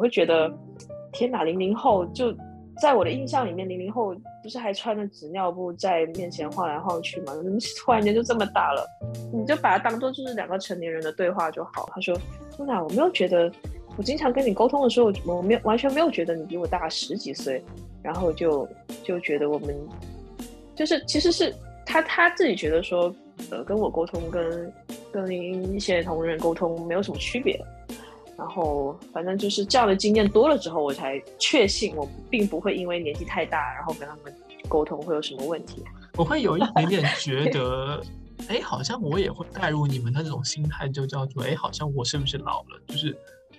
我会觉得天哪，零零后就在我的印象里面，零零后不是还穿着纸尿布在面前晃来晃去吗？怎么突然间就这么大了？你就把它当做就是两个成年人的对话就好。他说：“天哪，我没有觉得，我经常跟你沟通的时候，我没有完全没有觉得你比我大十几岁，然后就就觉得我们就是其实是他他自己觉得说，呃，跟我沟通跟跟一些同人沟通没有什么区别。”然后，反正就是这样的经验多了之后，我才确信我并不会因为年纪太大，然后跟他们沟通会有什么问题。我会有一点点觉 得，哎，好像我也会带入你们的这种心态，就叫做，哎，好像我是不是老了？就是，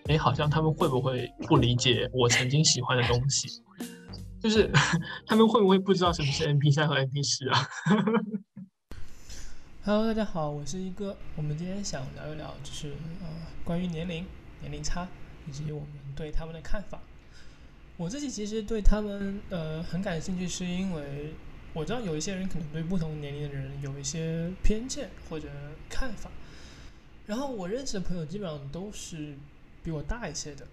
哎，好像他们会不会不理解我曾经喜欢的东西？就是 他们会不会不知道什么是 MP 三和 MP 四啊？Hello，大家好，我是一哥。我们今天想聊一聊，就是呃，关于年龄。年龄差以及我们对他们的看法，我自己其实对他们呃很感兴趣，是因为我知道有一些人可能对不同年龄的人有一些偏见或者看法，然后我认识的朋友基本上都是比我大一些的，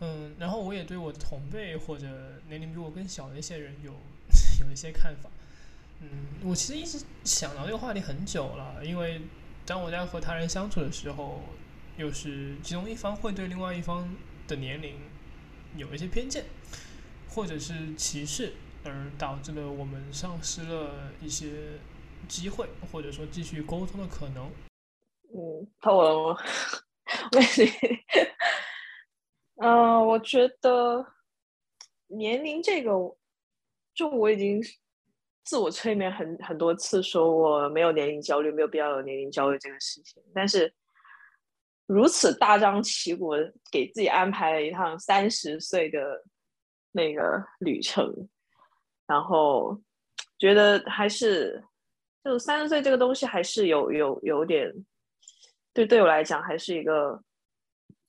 嗯，然后我也对我的同辈或者年龄比我更小的一些人有有一些看法，嗯，我其实一直想到这个话题很久了，因为当我在和他人相处的时候。又是其中一方会对另外一方的年龄有一些偏见，或者是歧视，而导致了我们丧失了一些机会，或者说继续沟通的可能。嗯，透了吗？没事。嗯，我觉得年龄这个，就我已经自我催眠很很多次，说我没有年龄焦虑，没有必要有年龄焦虑这个事情，但是。如此大张旗鼓给自己安排了一趟三十岁的那个旅程，然后觉得还是就三十岁这个东西还是有有有点，对对我来讲还是一个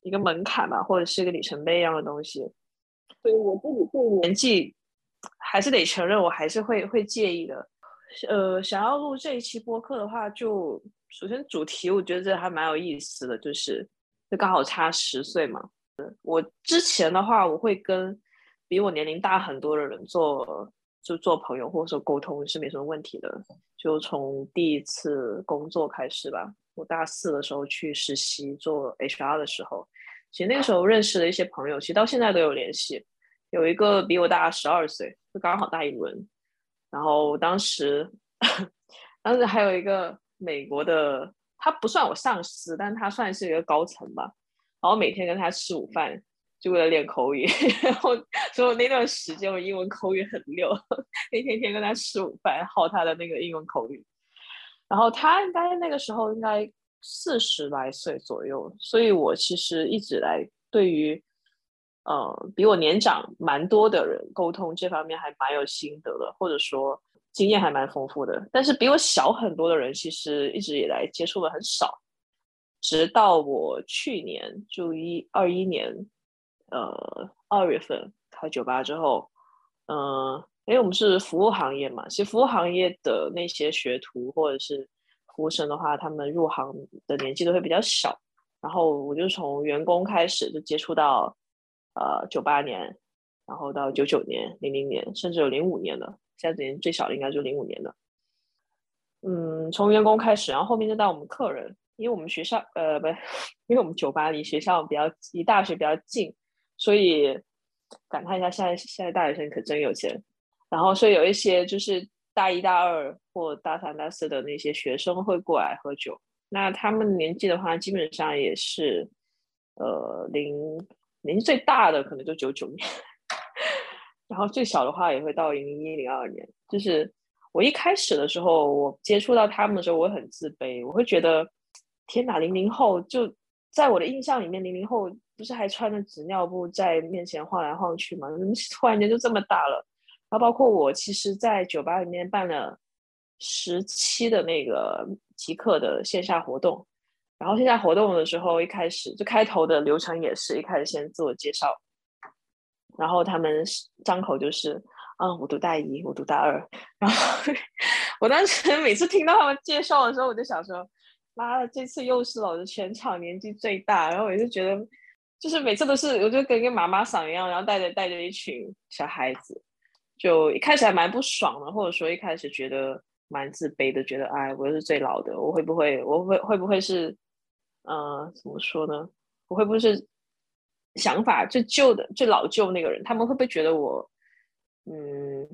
一个门槛吧，或者是一个里程碑一样的东西。所以我自己对年纪还是得承认，我还是会会介意的。呃，想要录这一期播客的话，就。首先，主题我觉得这还蛮有意思的，就是就刚好差十岁嘛。我之前的话，我会跟比我年龄大很多的人做，就做朋友或者说沟通是没什么问题的。就从第一次工作开始吧，我大四的时候去实习做 HR 的时候，其实那个时候认识的一些朋友，其实到现在都有联系。有一个比我大十二岁，就刚好大一轮。然后当时，当时还有一个。美国的他不算我上司，但他算是一个高层吧。然后每天跟他吃午饭，就为了练口语。然后所以那段时间我英文口语很溜，那天天跟他吃午饭，耗他的那个英文口语。然后他应该那个时候应该四十来岁左右，所以我其实一直来对于呃比我年长蛮多的人沟通这方面还蛮有心得的，或者说。经验还蛮丰富的，但是比我小很多的人，其实一直以来接触的很少。直到我去年就一二一年，呃二月份开酒吧之后，嗯，因为我们是服务行业嘛，其实服务行业的那些学徒或者是服务生的话，他们入行的年纪都会比较小。然后我就从员工开始就接触到，呃九八年，然后到九九年、零零年，甚至有零五年的。现在年最小的应该就零五年的，嗯，从员工开始，然后后面就到我们客人，因为我们学校呃不，因为我们酒吧离学校比较离大学比较近，所以感叹一下，现在现在大学生可真有钱。然后所以有一些就是大一大二或大三大四的那些学生会过来喝酒，那他们年纪的话，基本上也是呃零年纪最大的可能就九九年。然后最小的话也会到零一零二年，就是我一开始的时候，我接触到他们的时候，我很自卑，我会觉得天哪，零零后就在我的印象里面，零零后不是还穿着纸尿布在面前晃来晃去吗？怎么突然间就这么大了？然后包括我，其实，在酒吧里面办了十期的那个极客的线下活动，然后线下活动的时候，一开始就开头的流程也是一开始先自我介绍。然后他们张口就是，嗯，我读大一，我读大二。然后我当时每次听到他们介绍的时候，我就想说，妈的，这次又是老子全场年纪最大。然后我就觉得，就是每次都是，我就跟个妈妈桑一样，然后带着带着一群小孩子，就一开始还蛮不爽的，或者说一开始觉得蛮自卑的，觉得哎，我又是最老的，我会不会，我会会不会是，呃，怎么说呢？我会不会是想法最旧的、最老旧那个人？他们会不会觉得我，嗯，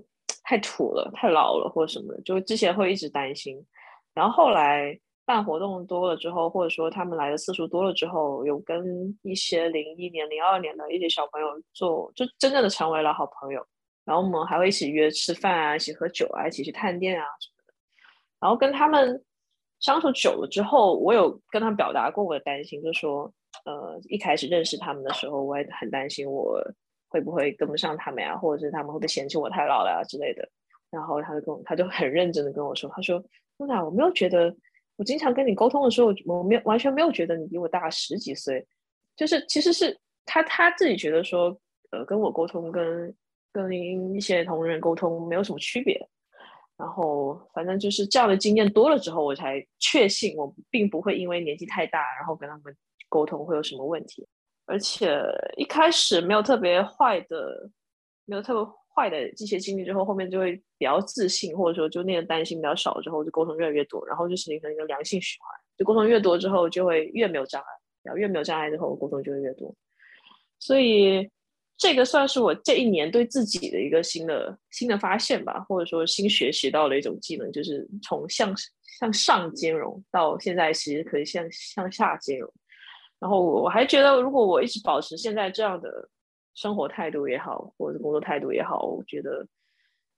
太土了、太老了，或者什么的？就之前会一直担心，然后后来。办活动多了之后，或者说他们来的次数多了之后，有跟一些零一年、零二年的一些小朋友做，就真正的成为了好朋友。然后我们还会一起约吃饭啊，一起喝酒啊，一起去探店啊什么的。然后跟他们相处久了之后，我有跟他们表达过我的担心，就说，呃，一开始认识他们的时候，我也很担心我会不会跟不上他们呀，或者是他们会不会嫌弃我太老了啊之类的。然后他就跟我，他就很认真的跟我说，他说：“露娜，我没有觉得。”我经常跟你沟通的时候，我没有完全没有觉得你比我大十几岁，就是其实是他他自己觉得说，呃，跟我沟通跟跟一些同仁沟通没有什么区别。然后反正就是这样的经验多了之后，我才确信我并不会因为年纪太大，然后跟他们沟通会有什么问题。而且一开始没有特别坏的，没有特别。坏的这些经历之后，后面就会比较自信，或者说就那个担心比较少，之后就沟通越来越多，然后就形成一个良性循环。就沟通越多之后，就会越没有障碍，然后越没有障碍之后，沟通就会越多。所以这个算是我这一年对自己的一个新的新的发现吧，或者说新学习到的一种技能，就是从向向上兼容到现在其实可以向向下兼容。然后我还觉得，如果我一直保持现在这样的。生活态度也好，或者工作态度也好，我觉得，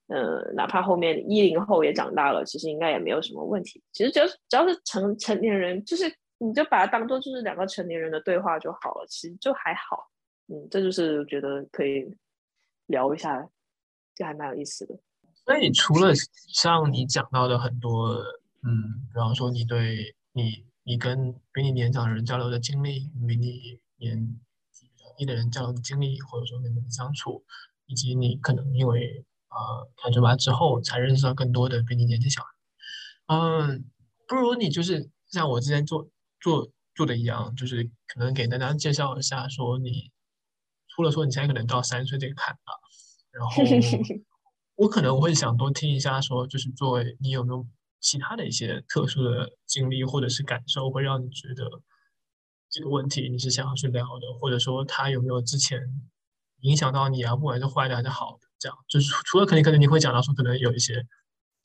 呃，哪怕后面一零后也长大了，其实应该也没有什么问题。其实只要只要是成成年人，就是你就把它当做就是两个成年人的对话就好了，其实就还好。嗯，这就是觉得可以聊一下，就还蛮有意思的。所以除了像你讲到的很多，嗯，比方说你对你你跟比你年长的人交流的经历，比你年。的人交流的经历，或者说你们的相处，以及你可能因为呃开酒吧之后才认识到更多的比你年纪小，嗯，不如你就是像我之前做做做的一样，就是可能给大家介绍一下，说你除了说你现在可能到三十岁这个坎了，然后 我可能会想多听一下，说就是作为你有没有其他的一些特殊的经历或者是感受，会让你觉得。这个问题你是想要去聊的，或者说他有没有之前影响到你啊？不管是坏的还是好的，这样就是除了肯定可能你会讲到说可能有一些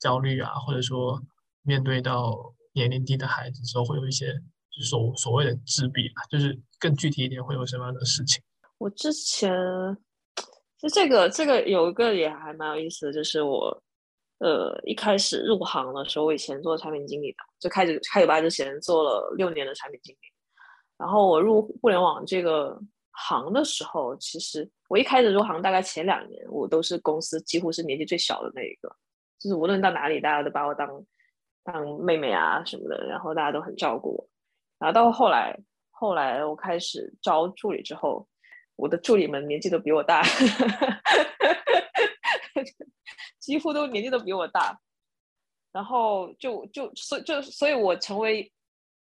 焦虑啊，或者说面对到年龄低的孩子时候会有一些就所所谓的自闭吧，就是更具体一点会有什么样的事情？我之前就这个这个有一个也还蛮有意思的，就是我呃一开始入行的时候，我以前做产品经理的，就开始开酒吧之前做了六年的产品经理。然后我入互联网这个行的时候，其实我一开始入行大概前两年，我都是公司几乎是年纪最小的那一个，就是无论到哪里，大家都把我当当妹妹啊什么的，然后大家都很照顾我。然后到后来，后来我开始招助理之后，我的助理们年纪都比我大，几乎都年纪都比我大。然后就就所就所以，我成为。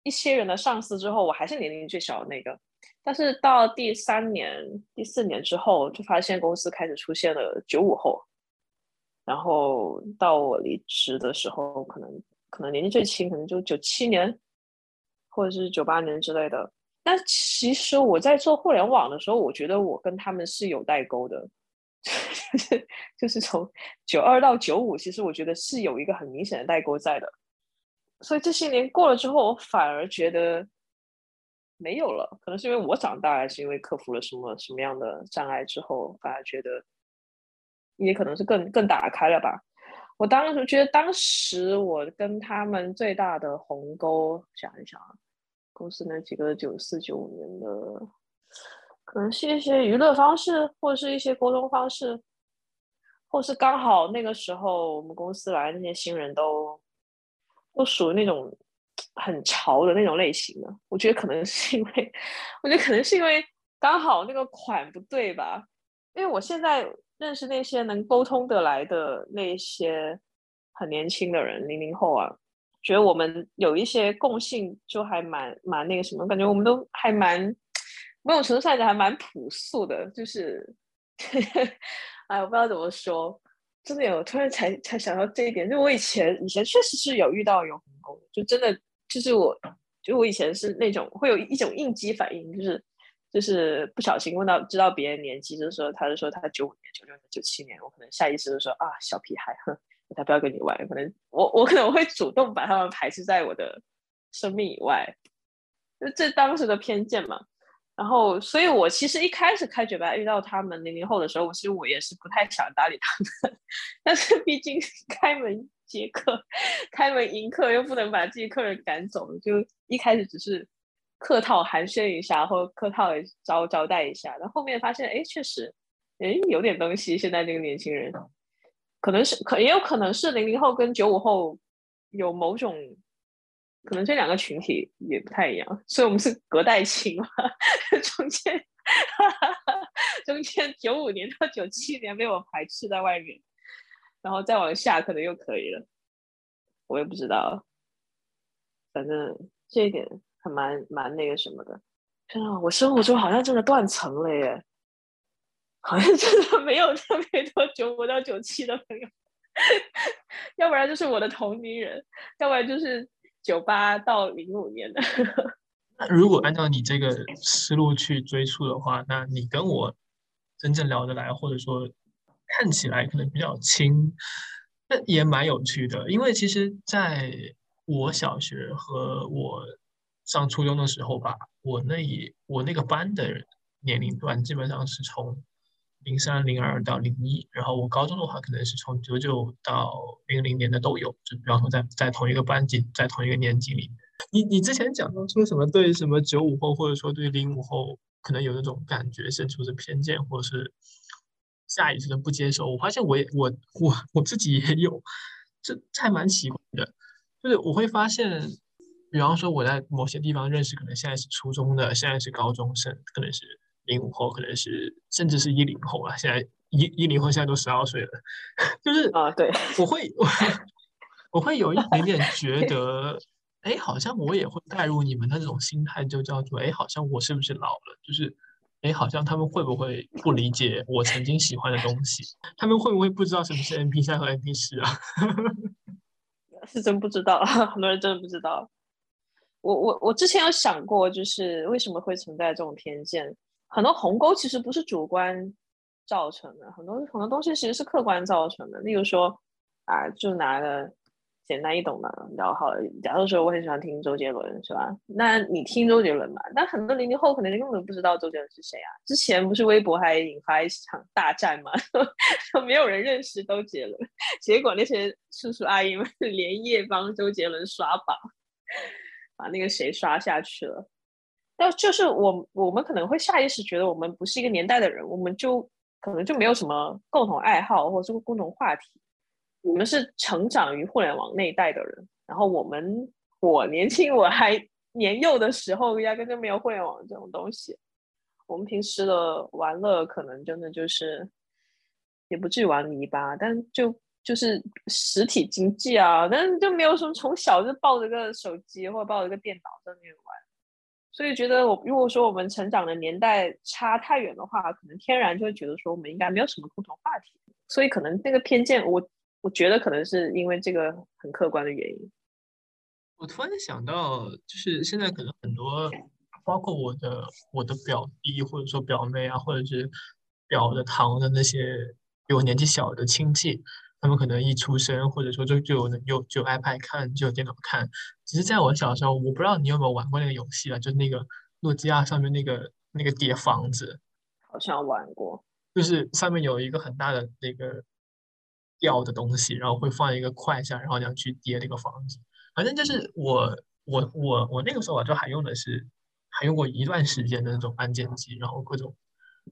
一些人的上司之后，我还是年龄最小的那个。但是到第三年、第四年之后，就发现公司开始出现了九五后。然后到我离职的时候，可能可能年纪最轻，可能就九七年，或者是九八年之类的。但其实我在做互联网的时候，我觉得我跟他们是有代沟的，就 是就是从九二到九五，其实我觉得是有一个很明显的代沟在的。所以这些年过了之后，我反而觉得没有了。可能是因为我长大，还是因为克服了什么什么样的障碍之后，反而觉得也可能是更更打开了吧。我当时觉得，当时我跟他们最大的鸿沟，想一想啊，公司那几个九四九五年的，可能是一些娱乐方式，或者是一些沟通方式，或是刚好那个时候我们公司来那些新人都。都属于那种很潮的那种类型的，我觉得可能是因为，我觉得可能是因为刚好那个款不对吧？因为我现在认识那些能沟通得来的那些很年轻的人，零零后啊，觉得我们有一些共性，就还蛮蛮那个什么，感觉我们都还蛮某种程度上讲还蛮朴素的，就是，哎，我不知道怎么说，真的有突然才才想到这一点，就我以前以前确实是有遇到有红沟，就真的就是我，就我以前是那种会有一种应激反应，就是就是不小心问到知道别人年纪的时候，他就说他九五年、九六年、九七年，我可能下意识的说啊小屁孩，哼，我才不要跟你玩，可能我我可能会主动把他们排斥在我的生命以外，就这当时的偏见嘛。然后，所以我其实一开始开酒吧遇到他们零零后的时候，我其实我也是不太想搭理他们。但是毕竟开门接客、开门迎客，又不能把自己客人赶走，就一开始只是客套寒暄一下，或客套招招待一下。然后后面发现，哎，确实，哎，有点东西。现在这个年轻人，可能是可也有可能是零零后跟九五后有某种。可能这两个群体也不太一样，所以我们是隔代亲嘛，中间中间九五年到九七年被我排斥在外面，然后再往下可能又可以了，我也不知道，反正这一点还蛮蛮那个什么的。天啊，我生活中好像真的断层了耶，好像真的没有特别多九五到九七的朋友，要不然就是我的同龄人，要不然就是。九八到零五年的，那如果按照你这个思路去追溯的话，那你跟我真正聊得来，或者说看起来可能比较亲，那也蛮有趣的。因为其实在我小学和我上初中的时候吧，我那一我那个班的年龄段基本上是从。零三零二到零一，然后我高中的话可能是从九九到零零年的都有，就比方说在在同一个班级，在同一个年级里。你你之前讲到说什么对什么九五后或者说对零五后可能有那种感觉，甚至是偏见或者是下意识的不接受。我发现我也我我我自己也有，这还蛮奇怪的，就是我会发现，比方说我在某些地方认识可能现在是初中的，现在是高中生，可能是。零五后可能是，甚至是一零后啊。现在一一零后现在都十二岁了，就是啊，对，我会我 我会有一点点觉得，哎，好像我也会带入你们的那种心态，就叫做，哎，好像我是不是老了？就是，哎，好像他们会不会不理解我曾经喜欢的东西？他们会不会不知道什么是 M P 三和 M P 四啊？是真不知道，很多人真的不知道。我我我之前有想过，就是为什么会存在这种偏见？很多鸿沟其实不是主观造成的，很多很多东西其实是客观造成的。例如说，啊，就拿个简单易懂的，然后好。假如说我很喜欢听周杰伦，是吧？那你听周杰伦吧？但很多零零后可能根本不知道周杰伦是谁啊。之前不是微博还引发一场大战吗？没有人认识周杰伦，结果那些叔叔阿姨们 连夜帮周杰伦刷榜，把那个谁刷下去了。那就是我，我们可能会下意识觉得我们不是一个年代的人，我们就可能就没有什么共同爱好或者共同话题。我们是成长于互联网那一代的人，然后我们我年轻我还年幼的时候，压根就没有互联网这种东西。我们平时的玩乐可能真的就是也不至于玩泥巴，但就就是实体经济啊，但是就没有什么从小就抱着个手机或者抱着个电脑在那边玩。所以觉得我如果说我们成长的年代差太远的话，可能天然就会觉得说我们应该没有什么共同话题，所以可能那个偏见，我我觉得可能是因为这个很客观的原因。我突然想到，就是现在可能很多，包括我的我的表弟或者说表妹啊，或者是表的堂的那些比我年纪小的亲戚。他们可能一出生，或者说就就有有就 iPad 看，就有电脑看。其实在我小时候，我不知道你有没有玩过那个游戏啊，就是那个诺基亚上面那个那个叠房子，好像玩过，就是上面有一个很大的那个吊的东西，然后会放一个块下，然后你要去叠那个房子。反正就是我我我我那个时候我，就还用的是还用过一段时间的那种按键机，然后各种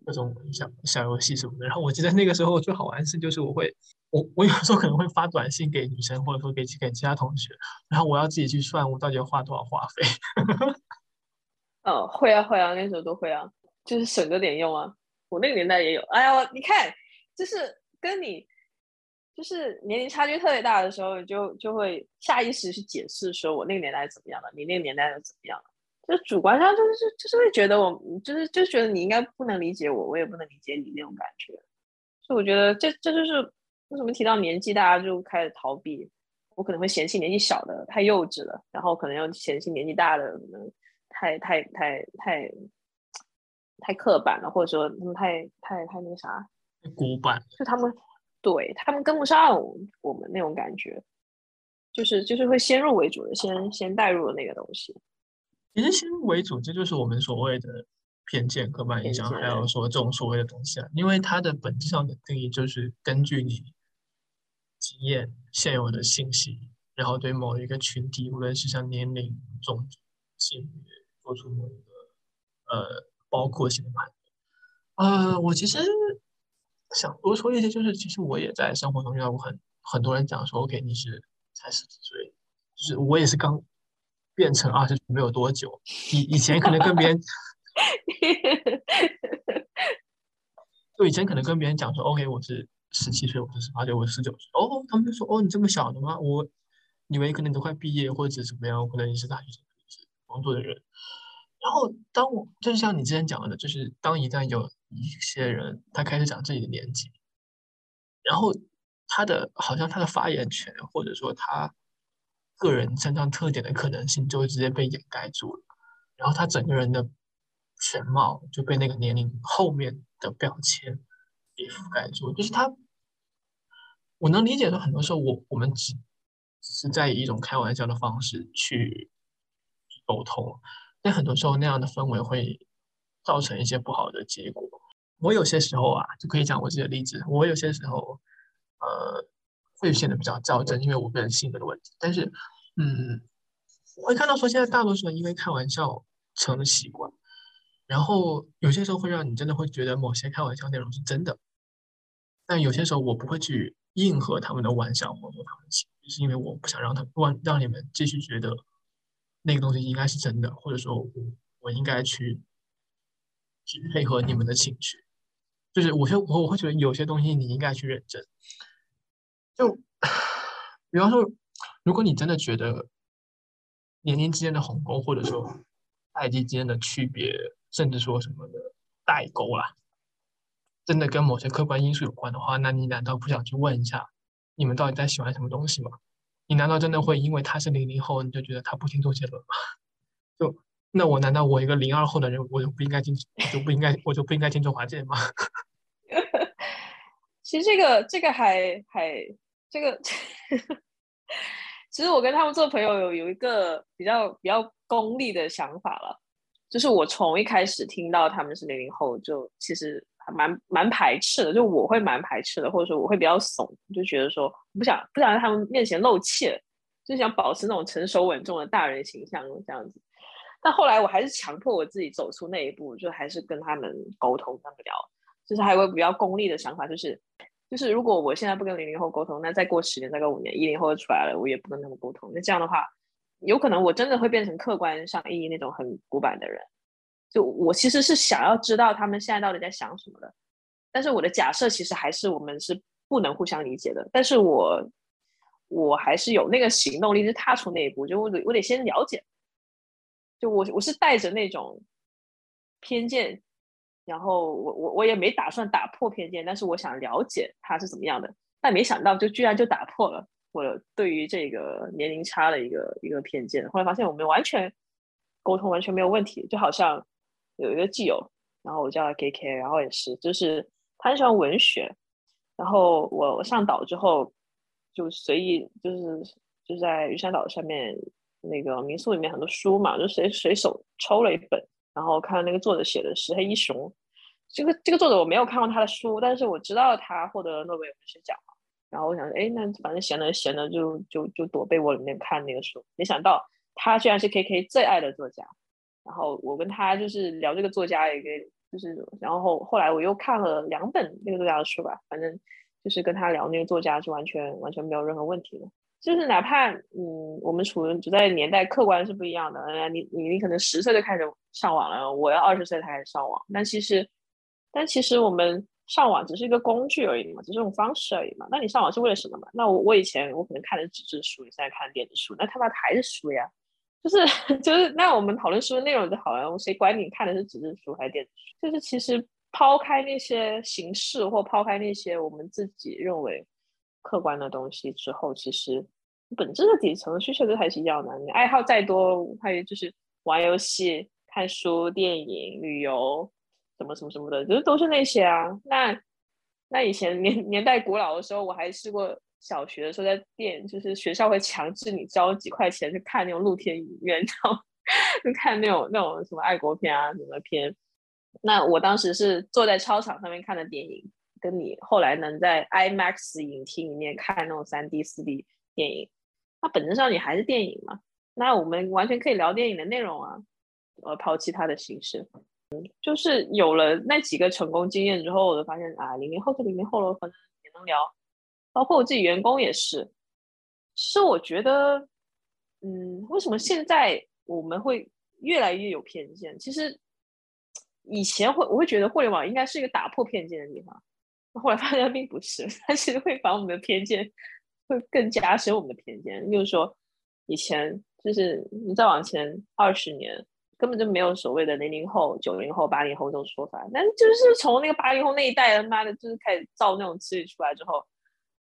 各种小小游戏什么的。然后我记得那个时候最好玩是，就是我会。我我有时候可能会发短信给女生，或者说给给其他同学，然后我要自己去算我到底要花多少话费。哦，会啊会啊，那时候都会啊，就是省着点用啊。我那个年代也有。哎呀，你看，就是跟你就是年龄差距特别大的时候，就就会下意识去解释说我那个年代怎么样的，你那个年代又怎么样的。就主观上就是就就是会觉得我就是就觉得你应该不能理解我，我也不能理解你那种感觉。所以我觉得这这就是为什么提到年纪，大家就开始逃避。我可能会嫌弃年纪小的太幼稚了，然后可能又嫌弃年纪大的可能太太太太太刻板了，或者说他们太太太那个啥古板，就他们对他们跟不上我们那种感觉，就是就是会先入为主的先先带入了那个东西。其实先入为主，这就是我们所谓的偏见、刻板印象，还有说这种所谓的东西啊，因为它的本质上的定义就是根据你。经验现有的信息，然后对某一个群体，无论是像年龄、种族、性别，做出某一个呃包括性的判断。呃，我其实想多说一些，就是其实我也在生活中遇到过很很多人讲说，OK，你是才十几岁，就是我也是刚变成二十岁没有多久，以以前可能跟别人，就以前可能跟别人讲说，OK，我是。十七岁，我是十八岁，我是十九岁。哦，他们就说：“哦，你这么小的吗？”我以为可能你都快毕业或者怎么样，可能你是大学生，是工作的人。然后，当我就是像你之前讲的，就是当一旦有一些人他开始讲自己的年纪，然后他的好像他的发言权或者说他个人身上特点的可能性就会直接被掩盖住了，然后他整个人的全貌就被那个年龄后面的标签。给覆盖住，就是他，我能理解说，很多时候我我们只只是在以一种开玩笑的方式去沟通，但很多时候那样的氛围会造成一些不好的结果。我有些时候啊，就可以讲我自己的例子，我有些时候呃会显得比较较真，因为我个人性格的问题。但是，嗯，我会看到说，现在大多数人因为开玩笑成了习惯，然后有些时候会让你真的会觉得某些开玩笑内容是真的。但有些时候我不会去应和他们的玩笑或者他们的情绪，是因为我不想让他让让你们继续觉得那个东西应该是真的，或者说我我应该去去配合你们的情绪。就是我就我我会觉得有些东西你应该去认真。就比方说，如果你真的觉得年龄之间的鸿沟，或者说代际之间的区别，甚至说什么的代沟啦。真的跟某些客观因素有关的话，那你难道不想去问一下，你们到底在喜欢什么东西吗？你难道真的会因为他是零零后，你就觉得他不听周杰伦吗？就那我难道我一个零二后的人，我就不应该听，我就不应该，我就不应该听周华健吗？其实这个这个还还这个，其实我跟他们做朋友有有一个比较比较功利的想法了，就是我从一开始听到他们是零零后，就其实还。蛮蛮排斥的，就我会蛮排斥的，或者说我会比较怂，就觉得说不想不想在他们面前露怯，就想保持那种成熟稳重的大人形象这样子。但后来我还是强迫我自己走出那一步，就还是跟他们沟通，跟他们聊。就是还有个比较功利的想法，就是就是如果我现在不跟零零后沟通，那再过十年、再过五年，一零后出来了，我也不跟他们沟通。那这样的话，有可能我真的会变成客观上意义那种很古板的人。就我其实是想要知道他们现在到底在想什么的，但是我的假设其实还是我们是不能互相理解的。但是我我还是有那个行动力，是踏出那一步。就我得我得先了解，就我我是带着那种偏见，然后我我我也没打算打破偏见，但是我想了解他是怎么样的。但没想到就居然就打破了我对于这个年龄差的一个一个偏见。后来发现我们完全沟通完全没有问题，就好像。有一个基友，然后我叫他 K K，然后也是，就是他很喜欢文学，然后我我上岛之后就随意就是就在玉山岛上面那个民宿里面很多书嘛，就随随手抽了一本，然后看那个作者写的石黑一雄，这个这个作者我没有看过他的书，但是我知道他获得了诺贝尔文学奖嘛，然后我想哎那反正闲着闲着就就就躲被窝里面看那个书，没想到他居然是 K K 最爱的作家。然后我跟他就是聊这个作家，一个就是，然后后来我又看了两本那个作家的书吧，反正就是跟他聊那个作家是完全完全没有任何问题的。就是哪怕嗯，我们处处在年代客观是不一样的，你你你可能十岁就开始上网了，我要二十岁才开始上网，但其实但其实我们上网只是一个工具而已嘛，只是一种方式而已嘛。那你上网是为了什么嘛？那我我以前我可能看的纸质书，你现在看电子书，那他妈还是书呀。就是 就是那我们讨论书的内容就好了，谁管你看的是纸质书还是电子书？就是其实抛开那些形式或抛开那些我们自己认为客观的东西之后，其实本质的底层需求都还是一样的。你爱好再多，还有就是玩游戏、看书、电影、旅游，什么什么什么的，就是都是那些啊。那那以前年 年代古老的时候，我还试过。小学的时候在电，就是学校会强制你交几块钱去看那种露天影院，然后就看那种那种什么爱国片啊什么片。那我当时是坐在操场上面看的电影，跟你后来能在 IMAX 影厅里面看那种三 D、四 D 电影，那本质上你还是电影嘛。那我们完全可以聊电影的内容啊，呃，抛弃它的形式。就是有了那几个成功经验之后，我就发现啊，零零后就零零后了，反正也能聊。包括我自己员工也是，其实我觉得，嗯，为什么现在我们会越来越有偏见？其实以前会我会觉得互联网应该是一个打破偏见的地方，后来发现并不是，它其实会把我们的偏见会更加深我们的偏见。就是说，以前就是你再往前二十年，根本就没有所谓的零零后、九零后、八零后这种说法，但就是从那个八零后那一代，他妈的，就是开始造那种词语出来之后。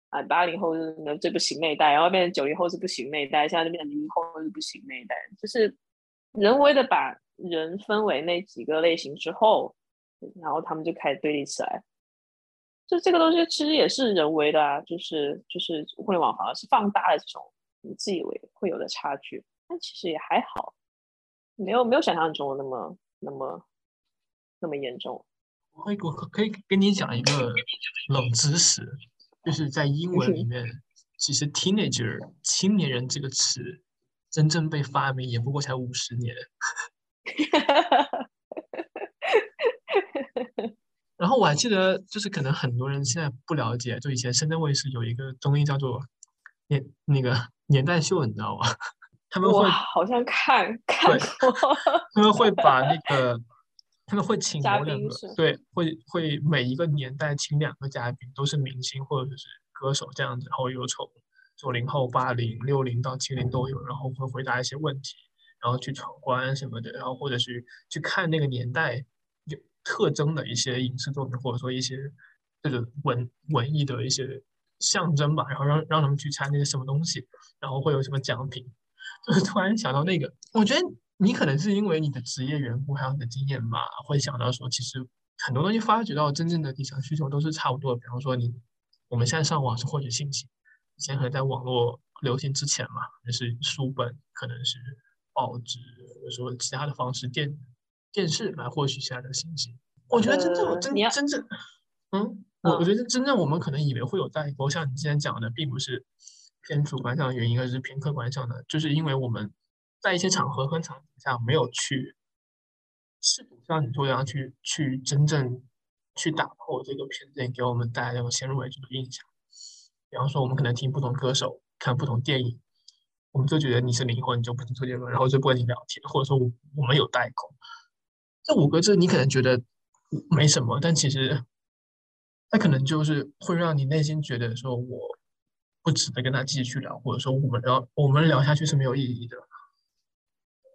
啊，八零后是那最不行那一代，然后变成九零后是不行那一代，现在就变成零零后是不行那一代，就是人为的把人分为那几个类型之后，然后他们就开始对立起来。就这个东西其实也是人为的啊，就是就是互联网好像是放大了这种你自以为会有的差距，但其实也还好，没有没有想象中的那么那么那么严重。我可以我可以跟你讲一个冷知识。就是在英文里面，其实 “teenager” 青年人这个词，真正被发明也不过才五十年。然后我还记得，就是可能很多人现在不了解，就以前深圳卫视有一个综艺叫做《年那个年代秀》，你知道吗？他们会好像看看过，他们会 把那个。他们会请两个，对，会会每一个年代请两个嘉宾，都是明星或者是歌手这样子，然后有从九零后、八零、六零到七零都有，然后会回答一些问题，然后去闯关什么的，然后或者是去看那个年代有特征的一些影视作品，或者说一些这个文文艺的一些象征吧，然后让让他们去猜那些什么东西，然后会有什么奖品，就是 突然想到那个，我觉得。你可能是因为你的职业缘故，还有你的经验吧，会想到说，其实很多东西发掘到真正的底层需求都是差不多的。比方说，你我们现在上网是获取信息，以前可能在网络流行之前嘛，那是书本，可能是报纸，或者说其他的方式，电电视来获取其他的信息。我觉得真正真真正，嗯，我我觉得真正我们可能以为会有代沟，像你之前讲的，并不是偏主观上的原因，而是偏客观上的，就是因为我们。在一些场合和场景下，没有去试图像你说一样去去真正去打破这个偏见给我们带来那种先入为主的印象。比方说，我们可能听不同歌手、看不同电影，我们就觉得你是灵魂，你就不是周杰伦，然后就不跟你聊天，或者说我们有代沟。这五个字你可能觉得没什么，但其实它可能就是会让你内心觉得说我不值得跟他继续聊，或者说我们聊我们聊下去是没有意义的。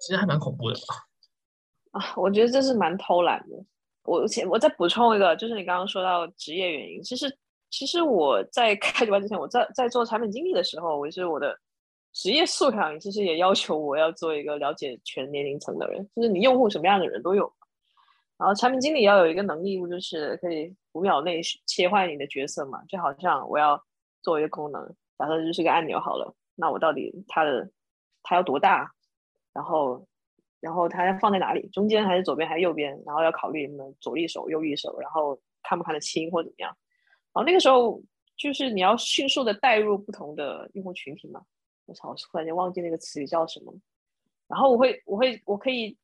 其实还蛮恐怖的吧？啊，我觉得这是蛮偷懒的。我前我再补充一个，就是你刚刚说到职业原因，其实其实我在开直播之前，我在在做产品经理的时候，我是我的职业素养其实也要求我要做一个了解全年龄层的人，就是你用户什么样的人都有。然后产品经理要有一个能力，就是可以五秒内切换你的角色嘛，就好像我要做一个功能，假设就是个按钮好了，那我到底它的它要多大？然后，然后它要放在哪里？中间还是左边还是右边？然后要考虑什么左一手、右一手，然后看不看得清或怎么样？然后那个时候就是你要迅速的带入不同的用户群体嘛。我操，我突然间忘记那个词语叫什么。然后我会，我会，我可以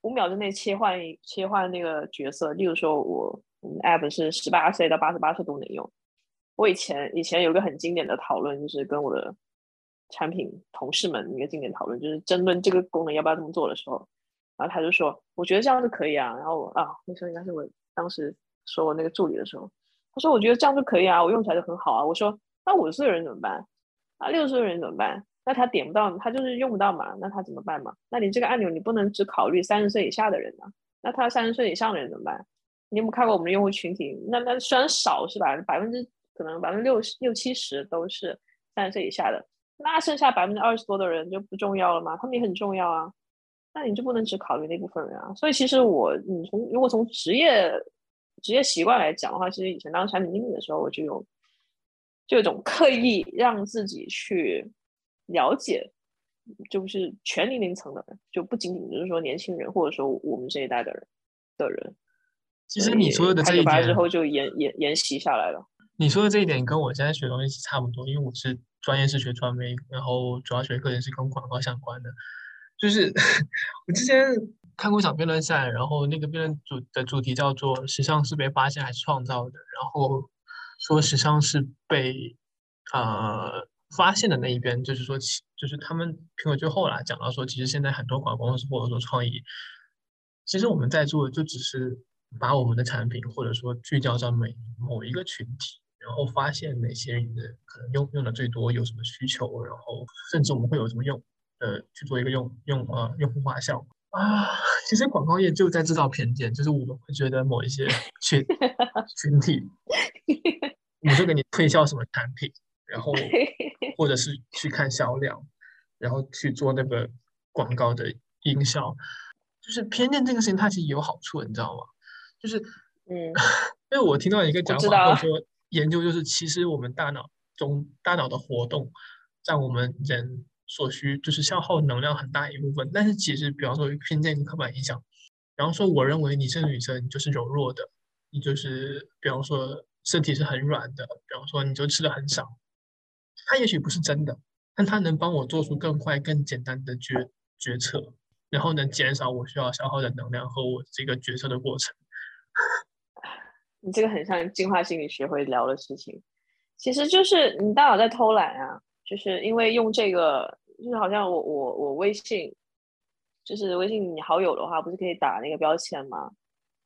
五秒之内切换切换那个角色。例如说，我我们 app 是十八岁到八十八岁都能用。我以前以前有个很经典的讨论，就是跟我的。产品同事们一个经典讨论，就是争论这个功能要不要这么做的时候，然后他就说：“我觉得这样就可以啊。”然后啊，那时候应该是我当时说我那个助理的时候，他说：“我觉得这样就可以啊，我用起来就很好啊。”我说：“那五十岁的人怎么办？啊，六十岁的人怎么办？那他点不到，他就是用不到嘛，那他怎么办嘛？那你这个按钮你不能只考虑三十岁以下的人呢？那他三十岁以上的人怎么办？你有没有看过我们的用户群体？那那虽然少是吧，百分之可能百分之六十六七十都是三十岁以下的，那剩下百分之二十多的人就不重要了吗？他们也很重要啊。那你就不能只考虑那部分人啊。所以其实我，你从如果从职业职业习惯来讲的话，其实以前当产品经理的时候，我就有就有种刻意让自己去了解，就是全年龄层的人，就不仅仅就是说年轻人，或者说我们这一代的人的人。其实你说的这一点之后就沿沿沿袭下来了。你说的这一点跟我现在学东西是差不多，因为我是专业是学传媒，然后主要学课程是跟广告相关的。就是 我之前看过一场辩论赛，然后那个辩论主的主题叫做“时尚是被发现还是创造的”，然后说时尚是被呃发现的那一边，就是说其，就是他们评委最后啦讲到说，其实现在很多广告公司或者说创意，其实我们在做的就只是。把我们的产品或者说聚焦在每某一个群体，然后发现哪些人的可能用用的最多，有什么需求，然后甚至我们会有什么用，呃，去做一个用用呃用户画像啊。其实广告业就在制造偏见，就是我们会觉得某一些群 群体，我就给你推销什么产品，然后 或者是去看销量，然后去做那个广告的营销，就是偏见这个事情，它其实有好处，你知道吗？就是，嗯，因为我听到一个讲法，或者说研究，就是其实我们大脑中大脑的活动，占我们人所需，就是消耗能量很大一部分。但是其实，比方说偏见跟刻板印象，比方说我认为你是女生，你就是柔弱的，你就是比方说身体是很软的，比方说你就吃的很少，它也许不是真的，但它能帮我做出更快、更简单的决决策，然后能减少我需要消耗的能量和我这个决策的过程。你这个很像进化心理学会聊的事情，其实就是你大脑在偷懒啊，就是因为用这个，就是好像我我我微信，就是微信你好友的话，不是可以打那个标签吗？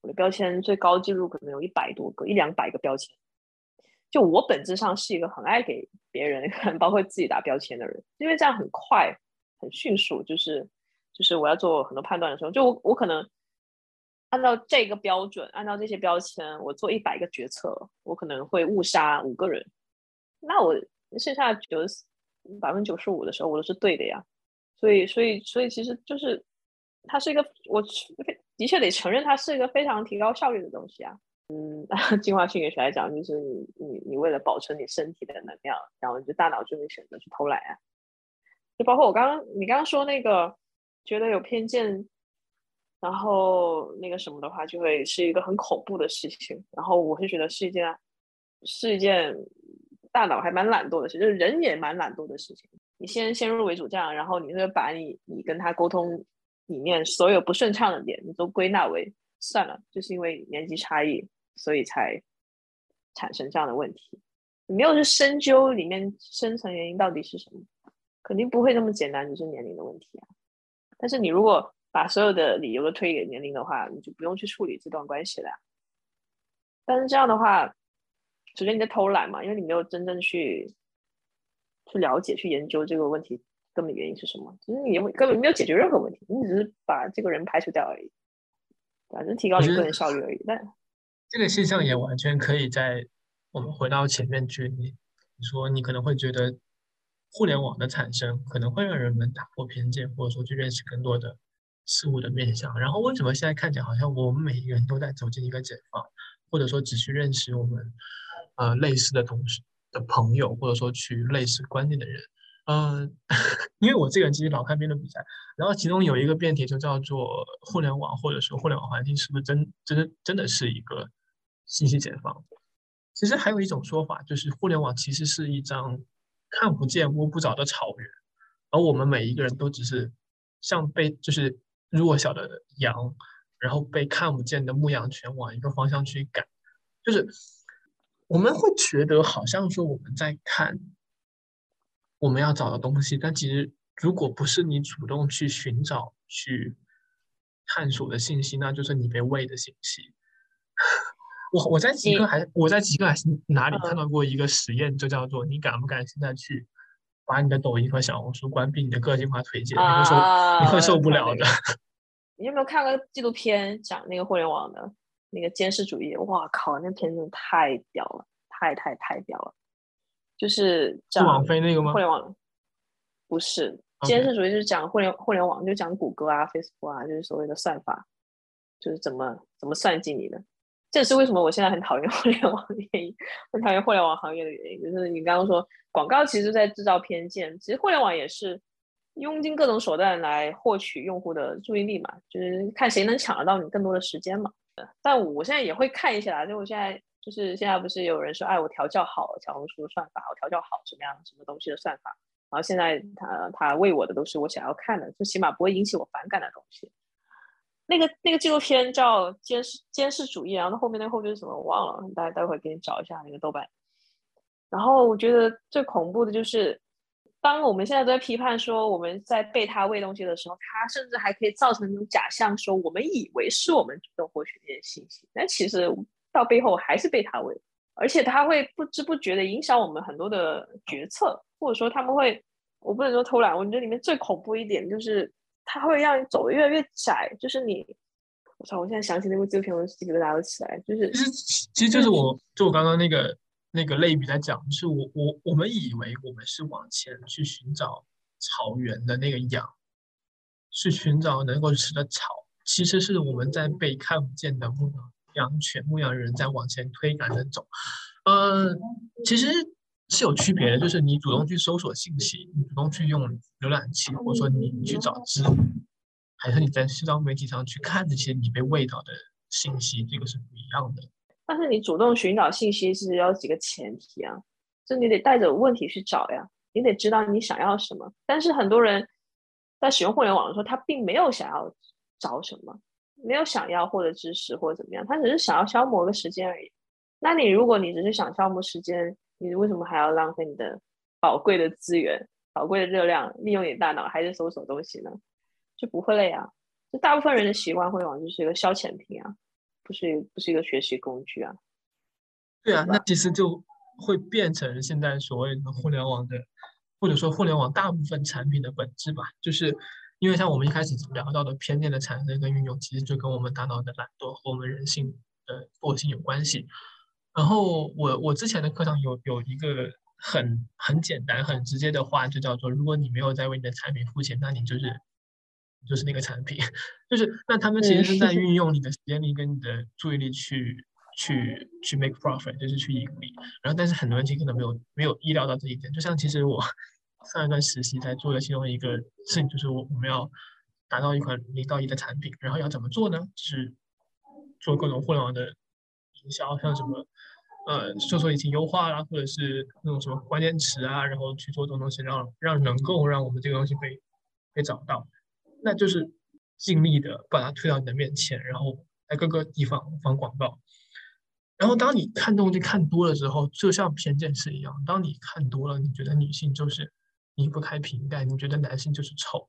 我的标签最高记录可能有一百多个，一两百个标签。就我本质上是一个很爱给别人，包括自己打标签的人，因为这样很快、很迅速，就是就是我要做很多判断的时候，就我我可能。按照这个标准，按照这些标签，我做一百个决策，我可能会误杀五个人。那我剩下九百分之九十五的时候，我都是对的呀。所以，所以，所以，其实就是它是一个，我的确得承认，它是一个非常提高效率的东西啊。嗯，进化心理学来讲，就是你，你，你为了保存你身体的能量，然后你就大脑就会选择去偷懒啊。就包括我刚刚，你刚刚说那个，觉得有偏见。然后那个什么的话，就会是一个很恐怖的事情。然后我会觉得是一件，是一件大脑还蛮懒惰的事，就是人也蛮懒惰的事情。你先先入为主这样，然后你会把你你跟他沟通里面所有不顺畅的点，你都归纳为算了，就是因为年纪差异，所以才产生这样的问题。你没有去深究里面深层原因到底是什么，肯定不会那么简单，就是年龄的问题啊。但是你如果把所有的理由都推给年龄的话，你就不用去处理这段关系了。但是这样的话，首先你在偷懒嘛，因为你没有真正去去了解、去研究这个问题根本原因是什么。其实你根本没有解决任何问题，你只是把这个人排除掉而已，反正提高你个人效率而已。但这个现象也完全可以在我们回到前面去，你你说你可能会觉得互联网的产生可能会让人们打破偏见，或者说去认识更多的。事物的面向，然后为什么现在看起来好像我们每一个人都在走进一个解放，或者说只去认识我们呃类似的同事的朋友，或者说去类似观念的人，嗯，因为我这个人其实老看辩论比赛，然后其中有一个辩题就叫做互联网或者说互联网环境是不是真真真的是一个信息解放？其实还有一种说法就是互联网其实是一张看不见摸不着的草原，而我们每一个人都只是像被就是。弱小的羊，然后被看不见的牧羊犬往一个方向去赶，就是我们会觉得好像说我们在看我们要找的东西，但其实如果不是你主动去寻找、去探索的信息，那就是你被喂的信息。我我在极客还我在极客还是哪里看到过一个实验，就叫做你敢不敢现在去把你的抖音和小红书关闭你的个性化推荐，你会受你会受不了的。你有没有看过纪录片讲那个互联网的那个监视主义？哇靠，那片真的太屌了，太太太屌了！就是讲网飞那个吗？互联网不是监视主义，就是讲互联互联网，就讲谷歌啊、Facebook 啊，就是所谓的算法，就是怎么怎么算计你的。这也是为什么我现在很讨厌互联网的原因，很讨厌互联网行业的原因。就是你刚刚说广告其实在制造偏见，其实互联网也是用尽各种手段来获取用户的注意力嘛，就是看谁能抢得到你更多的时间嘛。但我现在也会看一些啦，就我现在就是现在不是有人说，哎，我调教好小红书算法，我调教好什么样什么东西的算法，然后现在他他喂我的都是我想要看的，就起码不会引起我反感的东西。那个那个纪录片叫《监视监视主义》，然后后面那个后面是什么我忘了，待待会给你找一下那个豆瓣。然后我觉得最恐怖的就是，当我们现在都在批判说我们在被他喂东西的时候，他甚至还可以造成一种假象，说我们以为是我们主动获取这些信息，但其实到背后还是被他喂，而且他会不知不觉的影响我们很多的决策，或者说他们会，我不能说偷懒，我觉得里面最恐怖一点就是。它会让你走的越来越窄，就是你，我操！我现在想起那部纪录片，我鸡皮疙瘩都起来。就是，其实，其实就是我，就我刚刚那个那个类比在讲，就是我我我们以为我们是往前去寻找草原的那个羊，去寻找能够吃的草，其实是我们在被看不见的牧羊犬、牧羊人在往前推赶着走。呃，其实。是有区别的，就是你主动去搜索信息，你主动去用浏览器，或者说你去找资料，还是你在社交媒体上去看这些你被喂到的信息，这个是不一样的。但是你主动寻找信息是要几个前提啊？就你得带着问题去找呀，你得知道你想要什么。但是很多人在使用互联网的时候，他并没有想要找什么，没有想要获得知识或者怎么样，他只是想要消磨个时间而已。那你如果你只是想消磨时间，你为什么还要浪费你的宝贵的资源、宝贵的热量，利用你大脑还是搜索东西呢？就不会累啊！就大部分人的习惯，互联网就是一个消遣品啊，不是不是一个学习工具啊。对啊，那其实就会变成现在所谓的互联网的，或者说互联网大部分产品的本质吧。就是因为像我们一开始聊到的偏见的产生跟运用，其实就跟我们大脑的懒惰和我们人性的惰性有关系。然后我我之前的课上有有一个很很简单很直接的话，就叫做如果你没有在为你的产品付钱，那你就是就是那个产品，就是那他们其实是在运用你的时间力跟你的注意力去去去 make profit，就是去盈利。然后但是很多人其实可能没有没有意料到这一点。就像其实我 上一段实习在做的其中一个事情，就是我我们要达到一款零到一的产品，然后要怎么做呢？就是做各种互联网的。营销像什么，呃，搜索引擎优化啦，或者是那种什么关键词啊，然后去做这种东西，让让能够让我们这个东西被被找到，那就是尽力的把它推到你的面前，然后在各个地方放广告。然后当你看东西看多了之后，就像偏见是一样，当你看多了，你觉得女性就是离不开瓶盖，你觉得男性就是丑，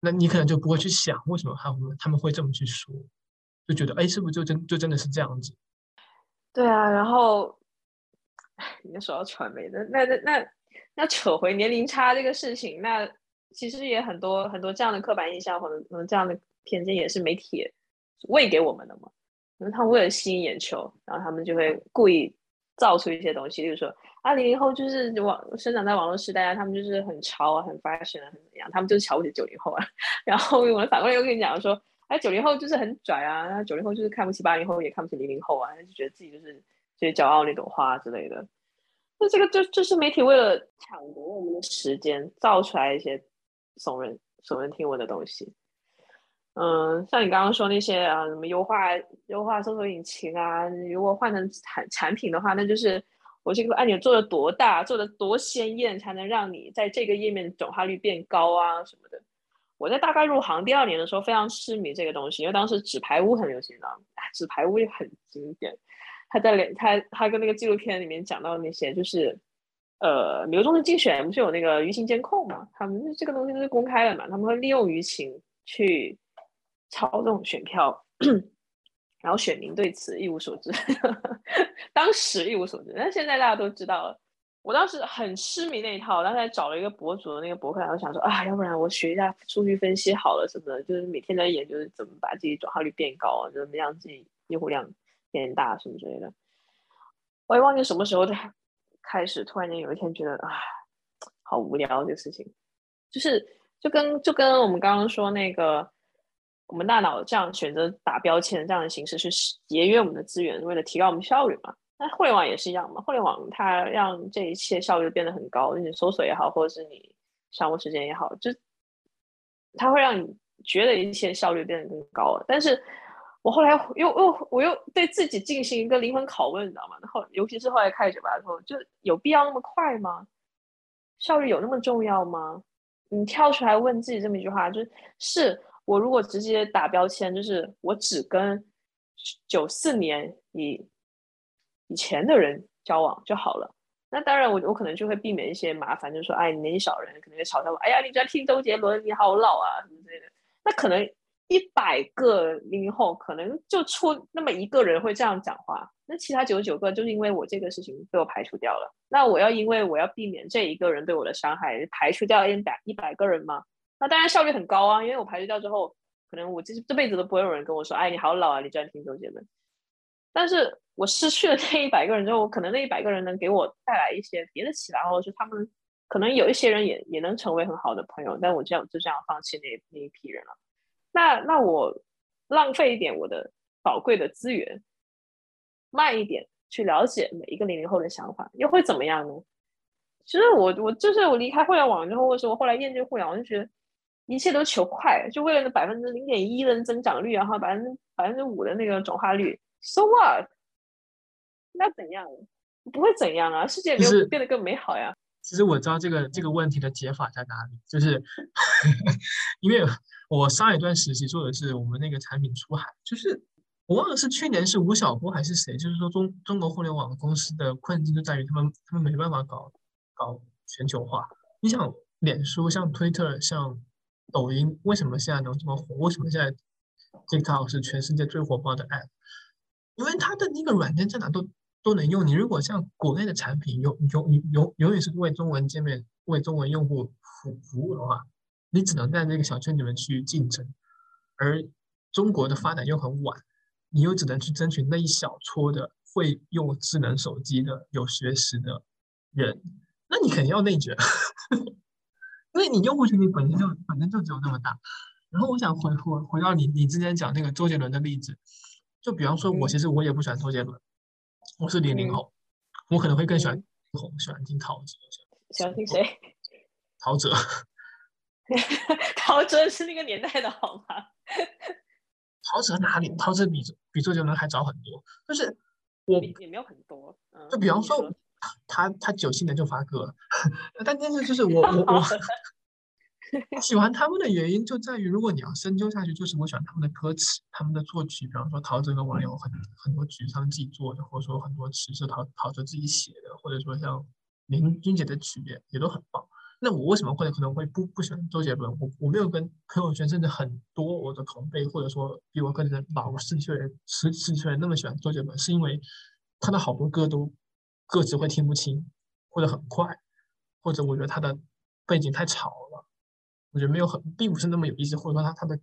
那你可能就不会去想为什么他们他们会这么去说，就觉得哎，是不是就真就真的是这样子？对啊，然后，你说到传媒的，那那那那扯回年龄差这个事情，那其实也很多很多这样的刻板印象或者这样的偏见也是媒体喂给我们的嘛。因为他们为了吸引眼球，然后他们就会故意造出一些东西，例如说啊，零零后就是网生长在网络时代啊，他们就是很潮啊，很 fashion 啊，很怎样，他们就是瞧不起九零后啊。然后我们反过来又跟你讲说。哎，九零后就是很拽啊，那九零后就是看不起八零后，也看不起零零后啊，就觉得自己就是最骄傲那朵花之类的。那这个就就是媒体为了抢夺我们的时间，造出来一些耸人耸人听闻的东西。嗯，像你刚刚说那些啊，什么优化优化搜索引擎啊，如果换成产产品的话，那就是我这个按钮做的多大，做的多鲜艳，才能让你在这个页面转化率变高啊什么的。我在大概入行第二年的时候，非常痴迷这个东西，因为当时纸牌屋很流行的，纸牌屋也很经典。他在连他他跟那个纪录片里面讲到那些，就是呃，美国中的竞选不是有那个舆情监控嘛？他们这个东西都是公开的嘛？他们会利用舆情去操纵选票，然后选民对此一无所知，当时一无所知，但现在大家都知道了。我当时很痴迷那一套，当时还找了一个博主的那个博客，然后想说啊，要不然我学一下数据分析好了什么的，就是每天在研究怎么把自己转化率变高啊，怎么让自己用户量变大什么之类的。我也忘记什么时候的开始，突然间有一天觉得啊，好无聊这个事情，就是就跟就跟我们刚刚说那个，我们大脑这样选择打标签这样的形式去节约我们的资源，为了提高我们效率嘛。那互联网也是一样嘛，互联网它让这一切效率变得很高，你搜索也好，或者是你上务时间也好，就它会让你觉得一切效率变得更高。但是我后来又又我又对自己进行一个灵魂拷问，你知道吗？然后尤其是后来开酒吧的时候，就有必要那么快吗？效率有那么重要吗？你跳出来问自己这么一句话，就是是我如果直接打标签，就是我只跟九四年以以前的人交往就好了，那当然我我可能就会避免一些麻烦，就是说，哎，年纪小人可能会嘲笑我，哎呀，你居然听周杰伦，你好老啊什么之类的。那可能一百个零零后，可能就出那么一个人会这样讲话，那其他九十九个就是因为我这个事情被我排除掉了。那我要因为我要避免这一个人对我的伤害，排除掉一百一百个人吗？那当然效率很高啊，因为我排除掉之后，可能我这这辈子都不会有人跟我说，哎，你好老啊，你居然听周杰伦。但是我失去了那一百个人之后，可能那一百个人能给我带来一些别的启发，或者是他们可能有一些人也也能成为很好的朋友。但我这样就这样放弃那那一批人了。那那我浪费一点我的宝贵的资源，慢一点去了解每一个零零后的想法，又会怎么样呢？其实我我就是我离开互联网之后，或者说我后来厌倦互联网，就觉得一切都求快，就为了那百分之零点一的增长率，然后百分之百分之五的那个转化率。So what？那怎样？不会怎样啊，世界没有变得更美好呀。其实我知道这个这个问题的解法在哪里，就是 因为我上一段实习做的是我们那个产品出海，就是我忘了是去年是吴晓波还是谁，就是说中中国互联网公司的困境就在于他们他们没办法搞搞全球化。你想，脸书、像推特、像抖音，为什么现在能这么火？为什么现在 TikTok 是全世界最火爆的 App？因为它的那个软件在哪都都能用。你如果像国内的产品，永永永永远是为中文界面、为中文用户服服务的话，你只能在那个小圈里面去竞争。而中国的发展又很晚，你又只能去争取那一小撮的会用智能手机的有学识的人。那你肯定要内卷，因为你用户群体本身就本身就只有那么大。然后我想回回回到你你之前讲那个周杰伦的例子。就比方说，我其实我也不喜欢周杰伦，我是零零后，我可能会更喜欢红，喜欢听陶喆，喜欢听谁？陶喆，陶喆是那个年代的好吗？陶喆哪里？陶喆比比周杰伦还早很多，就是我也没有很多。就比方说，他他九七年就发歌了，但但是就是我我我。喜欢他们的原因就在于，如果你要深究下去，就是我喜欢他们的歌词、他们的作曲。比方说，陶喆跟王力宏很很多曲是他们自己做的，或者说很多词是陶陶喆自己写的，或者说像林俊杰的曲也也都很棒。那我为什么会可能会不不喜欢周杰伦？我我没有跟朋友圈甚至很多我的同辈，或者说比我更老十几岁人十十几岁那么喜欢周杰伦，是因为他的好多歌都歌词会听不清，或者很快，或者我觉得他的背景太吵了。我觉得没有很，并不是那么有意思，或者说他他的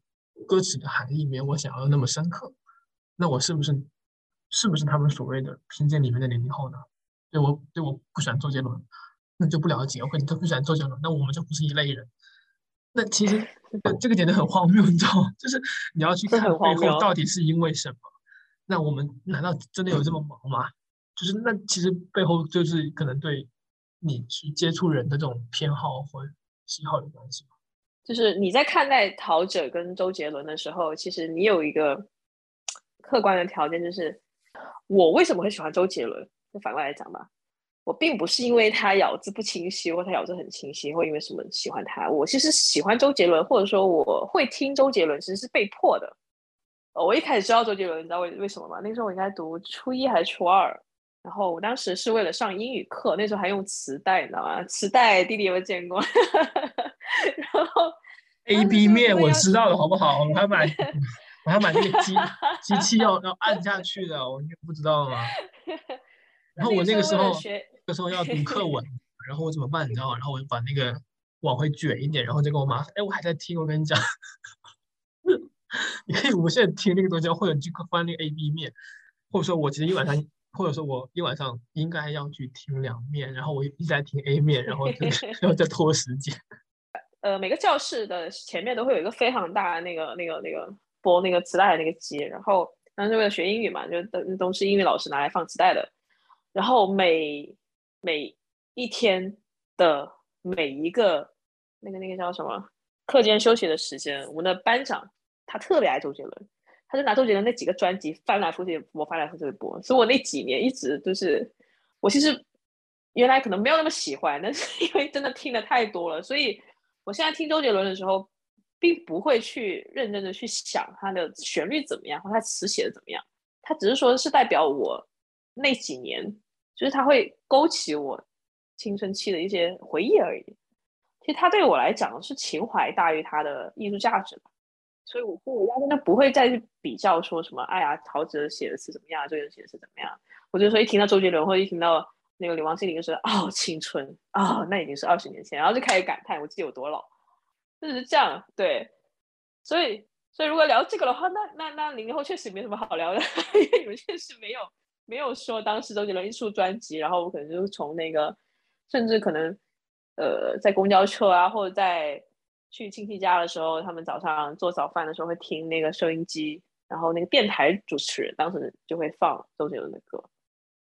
歌词的含义没有我想要的那么深刻。那我是不是是不是他们所谓的偏见里面的零零后呢？对我对我不喜欢周杰伦，那就不了解，或者都不喜欢周杰伦，那我们就不是一类人。那其实这个点就很荒谬，你知道吗？就是你要去看背后到底是因为什么？那我们难道真的有这么忙吗？就是那其实背后就是可能对你去接触人的这种偏好或喜好有关系。就是你在看待陶喆跟周杰伦的时候，其实你有一个客观的条件，就是我为什么会喜欢周杰伦？就反过来讲吧，我并不是因为他咬字不清晰，或他咬字很清晰，或因为什么喜欢他。我其实喜欢周杰伦，或者说我会听周杰伦，其实是被迫的。我一开始知道周杰伦，你知道为为什么吗？那时候我应该读初一还是初二，然后我当时是为了上英语课，那时候还用磁带，你知道吗？磁带弟弟有没有见过？然后 A B 面我知道了，好不好？我还买，我还买那个机机器要要按下去的，我就不知道吗？然后我那个时候学这时候要读课文，然后我怎么办？你知道吗？然后我就把那个往回卷一点，然后就跟我妈说：“哎，我还在听。”我跟你讲，你可以无限听那个东西，或者去翻那个 A B 面，或者说我其实一晚上，或者说我一晚上应该要去听两面，然后我一直在听 A 面，然后就然后 再拖时间。呃，每个教室的前面都会有一个非常大的那个、那个、那个播那个磁带的那个机，然后当时为了学英语嘛，就都都是英语老师拿来放磁带的。然后每每一天的每一个那个那个叫什么课间休息的时间，我们的班长他特别爱周杰伦，他就拿周杰伦那几个专辑翻来覆去播，翻来覆去播。所以我那几年一直都是，我其实原来可能没有那么喜欢，但是 因为真的听的太多了，所以。我现在听周杰伦的时候，并不会去认真的去想他的旋律怎么样，或他词写的怎么样，他只是说是代表我那几年，就是他会勾起我青春期的一些回忆而已。其实他对我来讲是情怀大于他的艺术价值吧，所以我我压根就不会再去比较说什么，哎呀，陶喆写的词怎么样，周杰伦写的词怎么样。我就说一听到周杰伦，或者一听到。那个李王心凌就是哦，青春啊，那已经是二十年前，然后就开始感叹我自己有多老，就是这样。对，所以所以如果聊这个的话，那那那零零后确实没什么好聊的，因为你们确实没有没有说当时周杰伦一出专辑，然后我可能就是从那个，甚至可能呃在公交车啊，或者在去亲戚家的时候，他们早上做早饭的时候会听那个收音机，然后那个电台主持人当时就会放周杰伦的歌。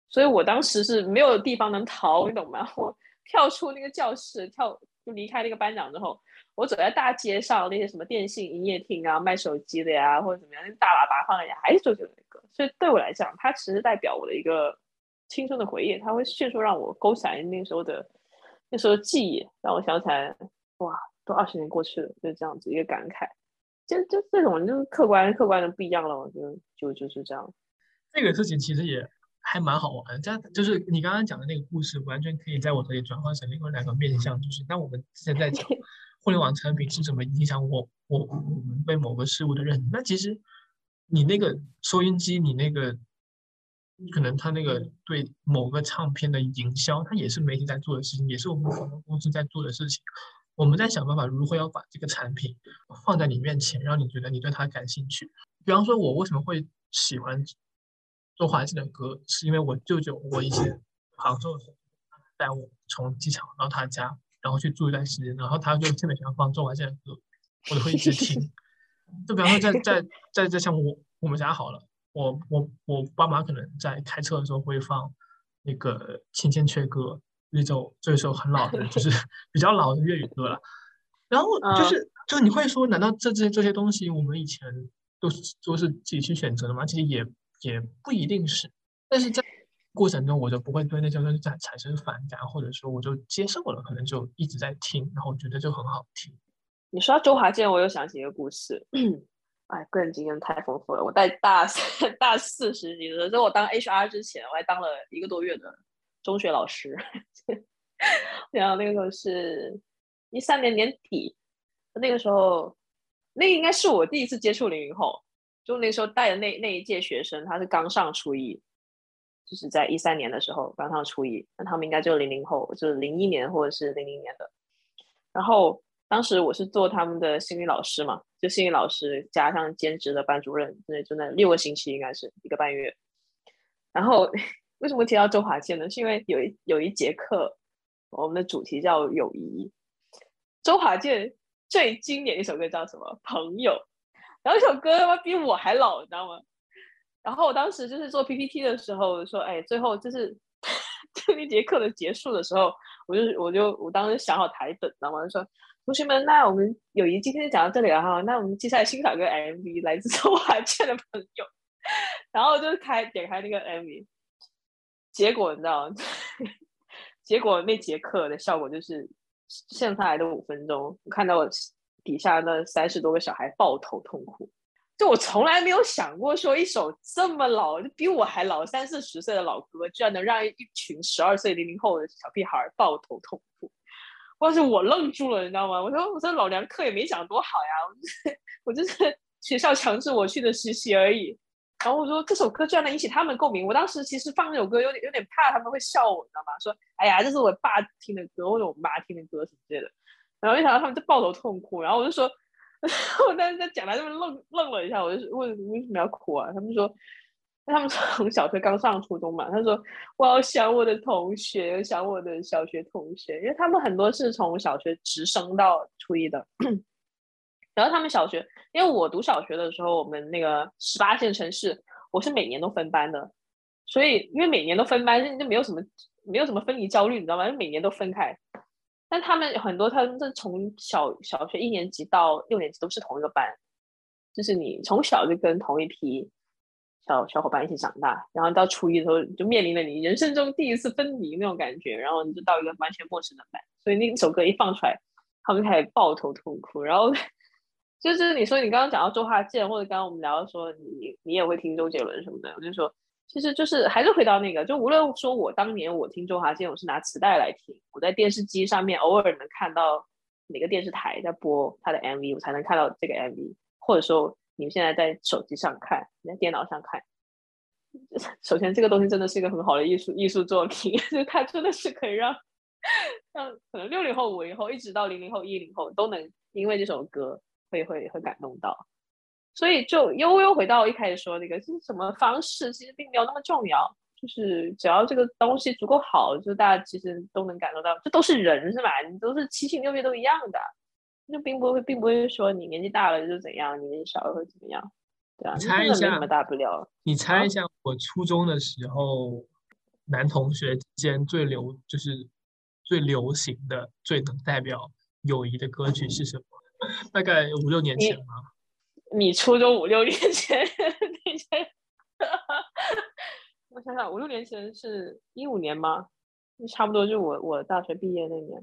所以我当时是没有地方能逃，你懂吗？我跳出那个教室，跳就离开那个班长之后，我走在大街上，那些什么电信营业厅啊、卖手机的呀，或者怎么样，那大喇叭放的也还是周杰伦的歌。所以对我来讲，它其实代表我的一个青春的回忆，它会迅速让我勾起来那时候的那时候的记忆，让我想起来，哇，都二十年过去了，就这样子一个感慨。就就这种就是客观客观的不一样了，我觉得就就是这样。这个事情其实也。还蛮好玩，这样就是你刚刚讲的那个故事，完全可以在我这里转换成另外两个面向。就是当我们之前在讲 互联网产品是怎么影响我我我们对某个事物的认识，那其实你那个收音机，你那个可能他那个对某个唱片的营销，它也是媒体在做的事情，也是我们广告公司在做的事情。我们在想办法如何要把这个产品放在你面前，让你觉得你对它感兴趣。比方说，我为什么会喜欢？周华健的歌是因为我舅舅，我以前杭州带我从机场到他家，然后去住一段时间，然后他就特别喜欢放周华健的歌，我就会一直听。就比方说，在在在在像我我们家好了，我我我爸妈可能在开车的时候会放那个《千千阙歌》，那种这首很老的，就是 比较老的粤语歌了。然后就是就你会说，难道这这这些东西我们以前都是都是自己去选择的吗？其实也。也不一定是，但是在过程中我就不会对那些东西产产生反感，或者说我就接受了，可能就一直在听，然后觉得就很好听。你说到周华健，我又想起一个故事，哎，个人经验太丰富了。我在大三、大四时级的时候，我当 HR 之前，我还当了一个多月的中学老师。然后那个时候是一三年年底，那个时候，那应该是我第一次接触零零后。就那时候带的那那一届学生，他是刚上初一，就是在一三年的时候刚上初一，那他们应该就零零后，就是零一年或者是零零年的。然后当时我是做他们的心理老师嘛，就心理老师加上兼职的班主任，那，就那六个星期应该是一个半月。然后 为什么提到周华健呢？是因为有一有一节课，我们的主题叫友谊，周华健最经典一首歌叫什么？朋友。然后这首歌他妈比我还老，你知道吗？然后我当时就是做 PPT 的时候说，哎，最后就是 这一节课的结束的时候，我就我就我当时想好台本，知道吗？就说同学们，那我们友谊今天就讲到这里了哈，那我们接下来欣赏个 MV，来自周华健的朋友。然后就开点开那个 MV，结果你知道吗？结果那节课的效果就是剩下来的五分钟，我看到我。底下那三十多个小孩抱头痛哭，就我从来没有想过，说一首这么老，就比我还老三四十岁的老歌，居然能让一群十二岁零零后的小屁孩抱头痛哭。当时我愣住了，你知道吗？我说，我说老娘课也没讲多好呀，我就是 我就是学校强制我去的实习而已。然后我说这首歌居然能引起他们共鸣，我当时其实放这首歌有点有点怕他们会笑我，你知道吗？说哎呀，这是我爸听的歌或者我妈听的歌什么之类的。然后一想到他们就抱头痛哭，然后我就说，我当时在讲台上面愣愣了一下，我就问为什么要哭啊？他们说，他们从小学刚上初中嘛，他说我要想我的同学，想我的小学同学，因为他们很多是从小学直升到初一的。然后他们小学，因为我读小学的时候，我们那个十八线城市，我是每年都分班的，所以因为每年都分班，就没有什么没有什么分离焦虑，你知道吗？就每年都分开。但他们很多，他们这从小小学一年级到六年级都是同一个班，就是你从小就跟同一批小小伙伴一起长大，然后到初一的时候就面临了你人生中第一次分离那种感觉，然后你就到一个完全陌生的班，所以那首歌一放出来，他们开始抱头痛哭，然后。就是你说你刚刚讲到周华健，或者刚刚我们聊到说你你也会听周杰伦什么的，我就说其实就是还是回到那个，就无论说我当年我听周华健，我是拿磁带来听，我在电视机上面偶尔能看到哪个电视台在播他的 MV，我才能看到这个 MV，或者说你们现在在手机上看，你在电脑上看，首先这个东西真的是一个很好的艺术艺术作品，就它真的是可以让让可能六零后、五零后一直到零零后、一零后都能因为这首歌。会会会感动到，所以就悠悠回到一开始说那个是什么方式，其实并没有那么重要，就是只要这个东西足够好，就大家其实都能感受到，这都是人是吧？你都是七情六欲都一样的，就并不会并不会说你年纪大了就怎样，你年纪小了会怎么样，对啊，猜一下，没什么大不了。你猜一下，我初中的时候，男同学之间最流就是最流行的、最能代表友谊的歌曲是什么？大概五六年前吧。你初中五六年前 那些，我想想，五六年前是一五年吗？差不多就我我大学毕业那年。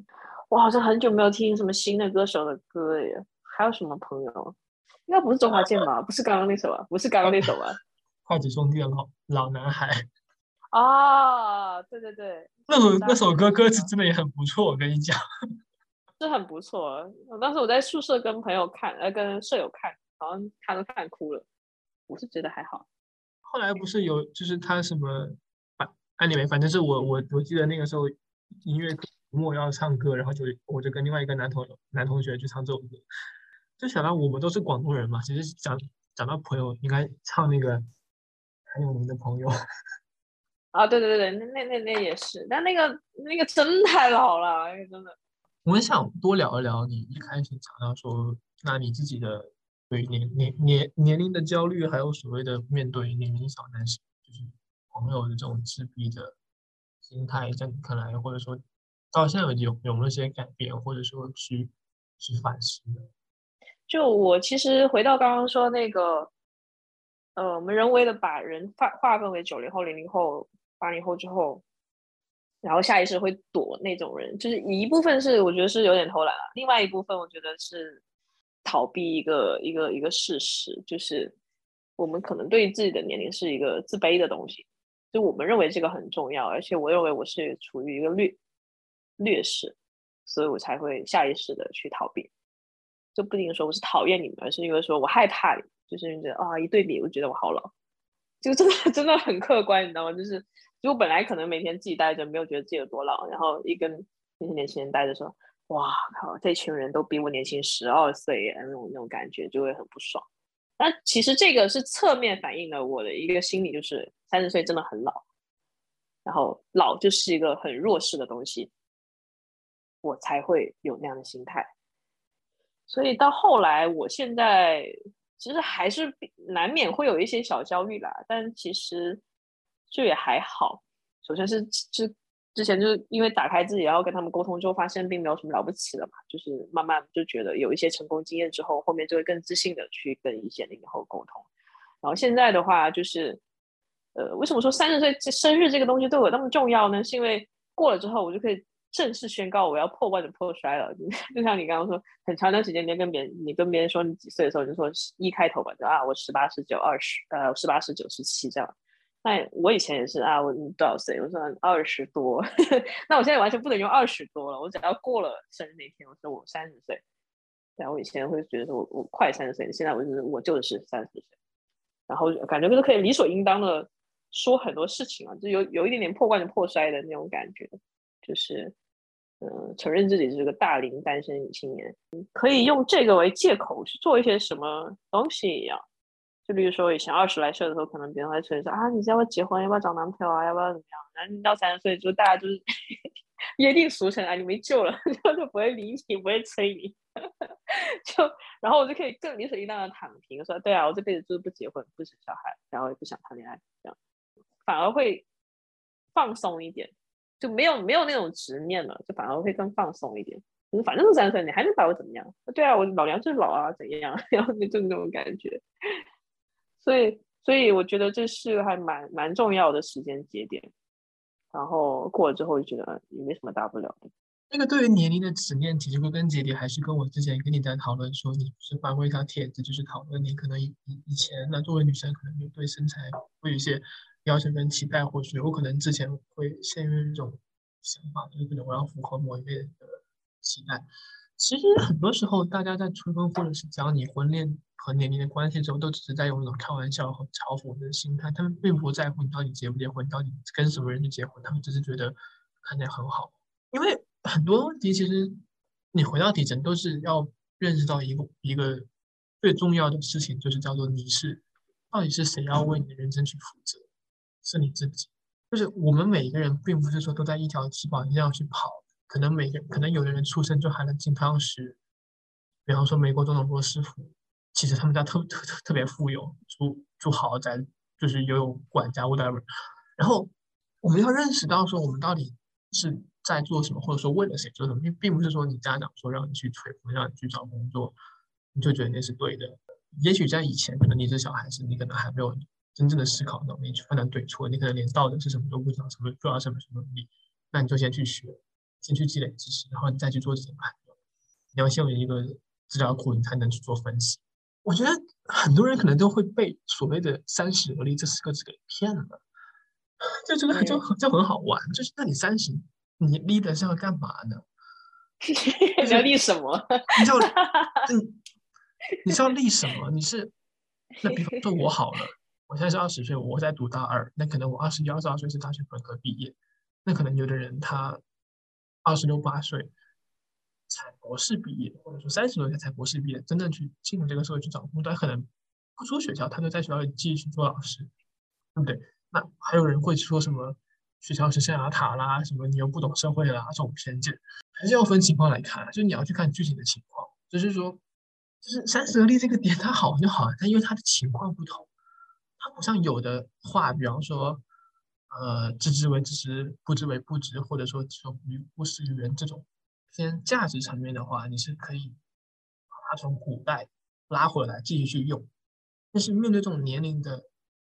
我好像很久没有听什么新的歌手的歌耶。还有什么朋友？应该不是周华健吧？不是刚刚那首啊？不是刚刚那首啊？筷子兄弟的老老男孩。啊，对对对，那首那首歌歌词真的也很不错，我跟你讲。是很不错。当时我在宿舍跟朋友看，呃，跟舍友看，好像他都看哭了。我是觉得还好。后来不是有，就是他什么，反哎，你们反正是我我我记得那个时候音乐课末要唱歌，然后就我就跟另外一个男同男同学去唱这首歌，就想到我们都是广东人嘛，其实讲讲到朋友应该唱那个很有名的朋友。啊，对对对对，那那那那也是，但那个那个真太老了，那个真的。我很想多聊一聊你一开始讲到说，那你自己的对年年年年龄的焦虑，还有所谓的面对年龄小男生，就是朋友的这种自闭的心态，在你看来，或者说到现在有有那些改变，或者说去去反思。就我其实回到刚刚说那个，呃，我们人为的把人划划分为九零后、零零后、八零后之后。然后下意识会躲那种人，就是一部分是我觉得是有点偷懒了，另外一部分我觉得是逃避一个一个一个事实，就是我们可能对自己的年龄是一个自卑的东西，就我们认为这个很重要，而且我认为我是处于一个劣劣势，所以我才会下意识的去逃避，就不一定说我是讨厌你们，而是因为说我害怕你，就是觉得啊一对比，我觉得我好老，就真的 真的很客观，你知道吗？就是。就本来可能每天自己待着，没有觉得自己有多老，然后一跟那些年轻人待着说，哇靠，这群人都比我年轻十二岁，那种那种感觉就会很不爽。那其实这个是侧面反映了我的一个心理，就是三十岁真的很老，然后老就是一个很弱势的东西，我才会有那样的心态。所以到后来，我现在其实还是难免会有一些小焦虑啦，但其实。就也还好，首先是是之前就是因为打开自己，然后跟他们沟通之后，发现并没有什么了不起的嘛，就是慢慢就觉得有一些成功经验之后，后面就会更自信的去跟一些零零后沟通。然后现在的话，就是呃，为什么说三十岁生日这个东西对我那么重要呢？是因为过了之后，我就可以正式宣告我要破罐子破摔了。就像你刚刚说，很长一段时间，你跟别人你跟别人说你几岁的时候，你就说一开头吧，就啊，我十八、十九、二十，呃，十八、十九、十七这样。那我以前也是啊，我多少岁？我说二十多。那我现在完全不能用二十多了，我只要过了生日那天，我说我三十岁。对，我以前会觉得说我我快三十岁，现在我就是我就是三十岁。然后感觉就是可以理所应当的说很多事情啊，就有有一点点破罐子破摔的那种感觉，就是嗯，承认自己是个大龄单身女青年，可以用这个为借口去做一些什么东西一样。就比如说以前二十来岁的时候，可能别人会催说啊，你要不要结婚？要不要找男朋友啊？要不要怎么样？然后你到三十岁，就大家就是 约定俗成啊，你没救了，就就不会理你，不会催你。就然后我就可以更理所应当的躺平，说对啊，我这辈子就是不结婚，不生小孩，然后也不想谈恋爱，这样反而会放松一点，就没有没有那种执念了，就反而会更放松一点。反正是三十岁，你还能把我怎么样？对啊，我老娘就是老啊，怎样？然后就就那种感觉。所以，所以我觉得这是还蛮蛮重要的时间节点。然后过了之后，就觉得也没什么大不了的。那个对于年龄的执念，其实归根结底还是跟我之前跟你在讨论说，你不是发过一条帖子，就是讨论你可能以以前那，作为女生可能就对身材会有一些要求跟期待，或许我可能之前会陷入一种想法，就是可能我要符合某一类人的期待。其实很多时候，大家在催婚或者是讲你婚恋和年龄的关系的时候，都只是在用一种开玩笑和嘲讽的心态，他们并不在乎你到底结不结婚，到底跟什么人去结婚，他们只是觉得看起来很好，因为。很多问题其实，你回到底层都是要认识到一个一个最重要的事情，就是叫做你是到底是谁要为你的人生去负责，是你自己。就是我们每一个人并不是说都在一条起跑线上去跑，可能每个可能有的人出生就还能进汤匙，比方说美国总统罗斯福，其实他们家特特特特别富有，住住豪宅，就是有有管家 whatever。然后我们要认识到说我们到底是。在做什么，或者说为了谁做什么，并并不是说你家长说让你去催婚，让你去找工作，你就觉得那是对的。也许在以前，可能你是小孩子，你可能还没有真正的思考能力去判断对错，你可能连道德是什么都不知道，什么重要什么什么能力，那你就先去学，先去积累知识，然后你再去做这些判断。你要先有一个资料库，你才能去做分析。我觉得很多人可能都会被所谓的“三十而立”这四个字给骗了，就觉得就就很好玩，就是那你三十。你立的是要干嘛呢？你要立什么？你要 你你是要立什么？你是那比方说我好了，我现在是二十岁，我在读大二，那可能我二十一、二十二岁是大学本科毕业，那可能有的人他二十六八岁才博士毕业，或者说三十多岁才博士毕业，真正去进入这个社会去找工作，他可能不出学校，他就在学校里继续做老师，对不对？那还有人会说什么？学校是象牙塔啦，什么你又不懂社会啦，这种偏见还是要分情况来看，就你要去看具体的情况。就是说，就是三十而立这个点，它好就好，但因为它的情况不同，它不像有的话，比方说，呃，知之为知之，不知为不知，或者说说于不识于人这种偏价值层面的话，你是可以把它从古代拉回来继续去用。但是面对这种年龄的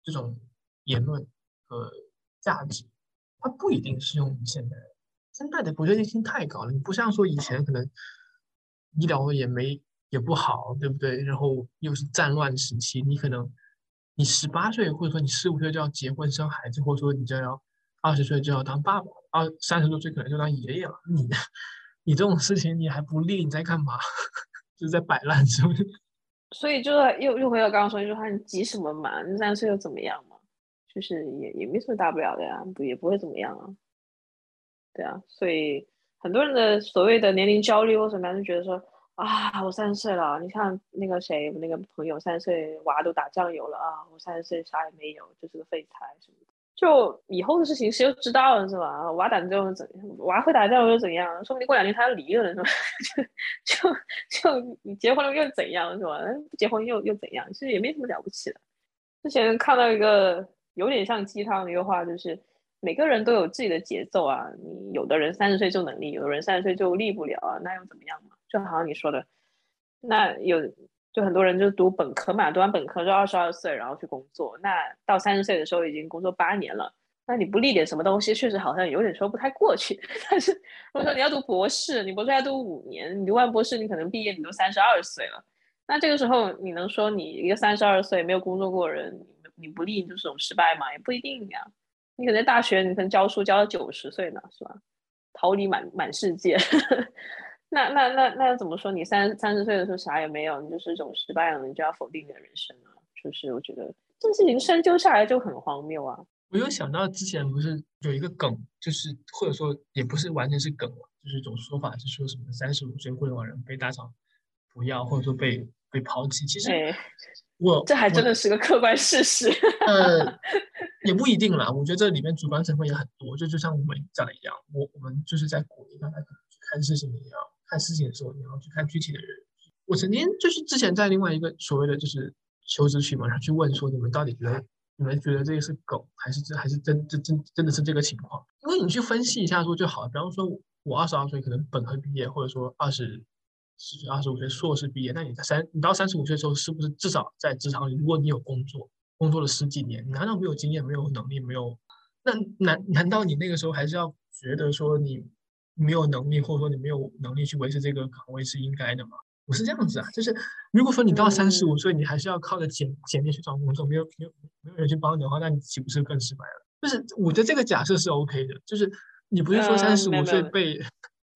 这种言论和价值。它不一定适用于现代，现代的不确定性太高了。你不像说以前可能医疗也没也不好，对不对？然后又是战乱时期，你可能你十八岁或者说你十五岁就要结婚生孩子，或者说你就要二十岁就要当爸爸，二三十多岁可能就当爷爷了。你你这种事情你还不立，你在干嘛？就是在摆烂，是不是？所以就是又又回到刚刚说，一句话你急什么嘛？你三十岁又怎么样嘛？就是也也没什么大不了的呀，不也不会怎么样啊，对啊，所以很多人的所谓的年龄焦虑或什么样，就觉得说啊，我三十岁了，你看那个谁，我那个朋友三十岁娃都打酱油了啊，我三十岁啥也没有，就是个废材什么的。就以后的事情谁又知道了是吧？娃打酱油怎？娃会打酱油又怎样？说不定过两年他要离了呢是吧？就就就你结婚了又怎样是吧？不结婚又又怎样？其实也没什么了不起的。之前看到一个。有点像鸡汤的一个话，就是每个人都有自己的节奏啊。你有的人三十岁就能立，有的人三十岁就立不了啊，那又怎么样嘛？就好像你说的，那有就很多人就读本科嘛，读完本科就二十二岁，然后去工作，那到三十岁的时候已经工作八年了，那你不立点什么东西，确实好像有点说不太过去。但是如果说你要读博士，你博士要读五年，你读完博士你可能毕业你都三十二岁了，那这个时候你能说你一个三十二岁没有工作过人？你不立就是种失败嘛？也不一定呀。你可能大学，你可能教书教到九十岁呢，是吧？桃李满满世界。那那那那怎么说？你三三十岁的时候啥也没有，你就是一种失败了，你就要否定你的人生啊。就是我觉得这事情深究下来就很荒谬啊。我有想到之前不是有一个梗，就是或者说也不是完全是梗了，就是一种说法是说什么三十五岁互联网人被大厂不要，或者说被被抛弃。其实哎，我这还真的是个客观事实。呃，也不一定啦。我觉得这里面主观成分也很多，就就像我们讲的一样，我我们就是在鼓励大家可能去看事情，你要看事情的时候，你要去看具体的人。我曾经就是之前在另外一个所谓的就是求职群嘛，然后去问说你们到底觉得你们觉得这个是梗还是真还是真真真真的是这个情况？因为你去分析一下说就好了。比方说我二十二岁可能本科毕业，或者说二十四岁、二十五岁硕士毕业，那你在三你到三十五岁的时候，是不是至少在职场里，如果你有工作？工作了十几年，你难道没有经验、没有能力、没有？那难难道你那个时候还是要觉得说你没有能力，或者说你没有能力去维持这个岗位是应该的吗？不是这样子啊，就是如果说你到三十五岁，你还是要靠着简简历去找工作，没有没有没有人去帮你的话，那你岂不是更失败了？就是我觉得这个假设是 OK 的，就是你不是说呃三十五岁被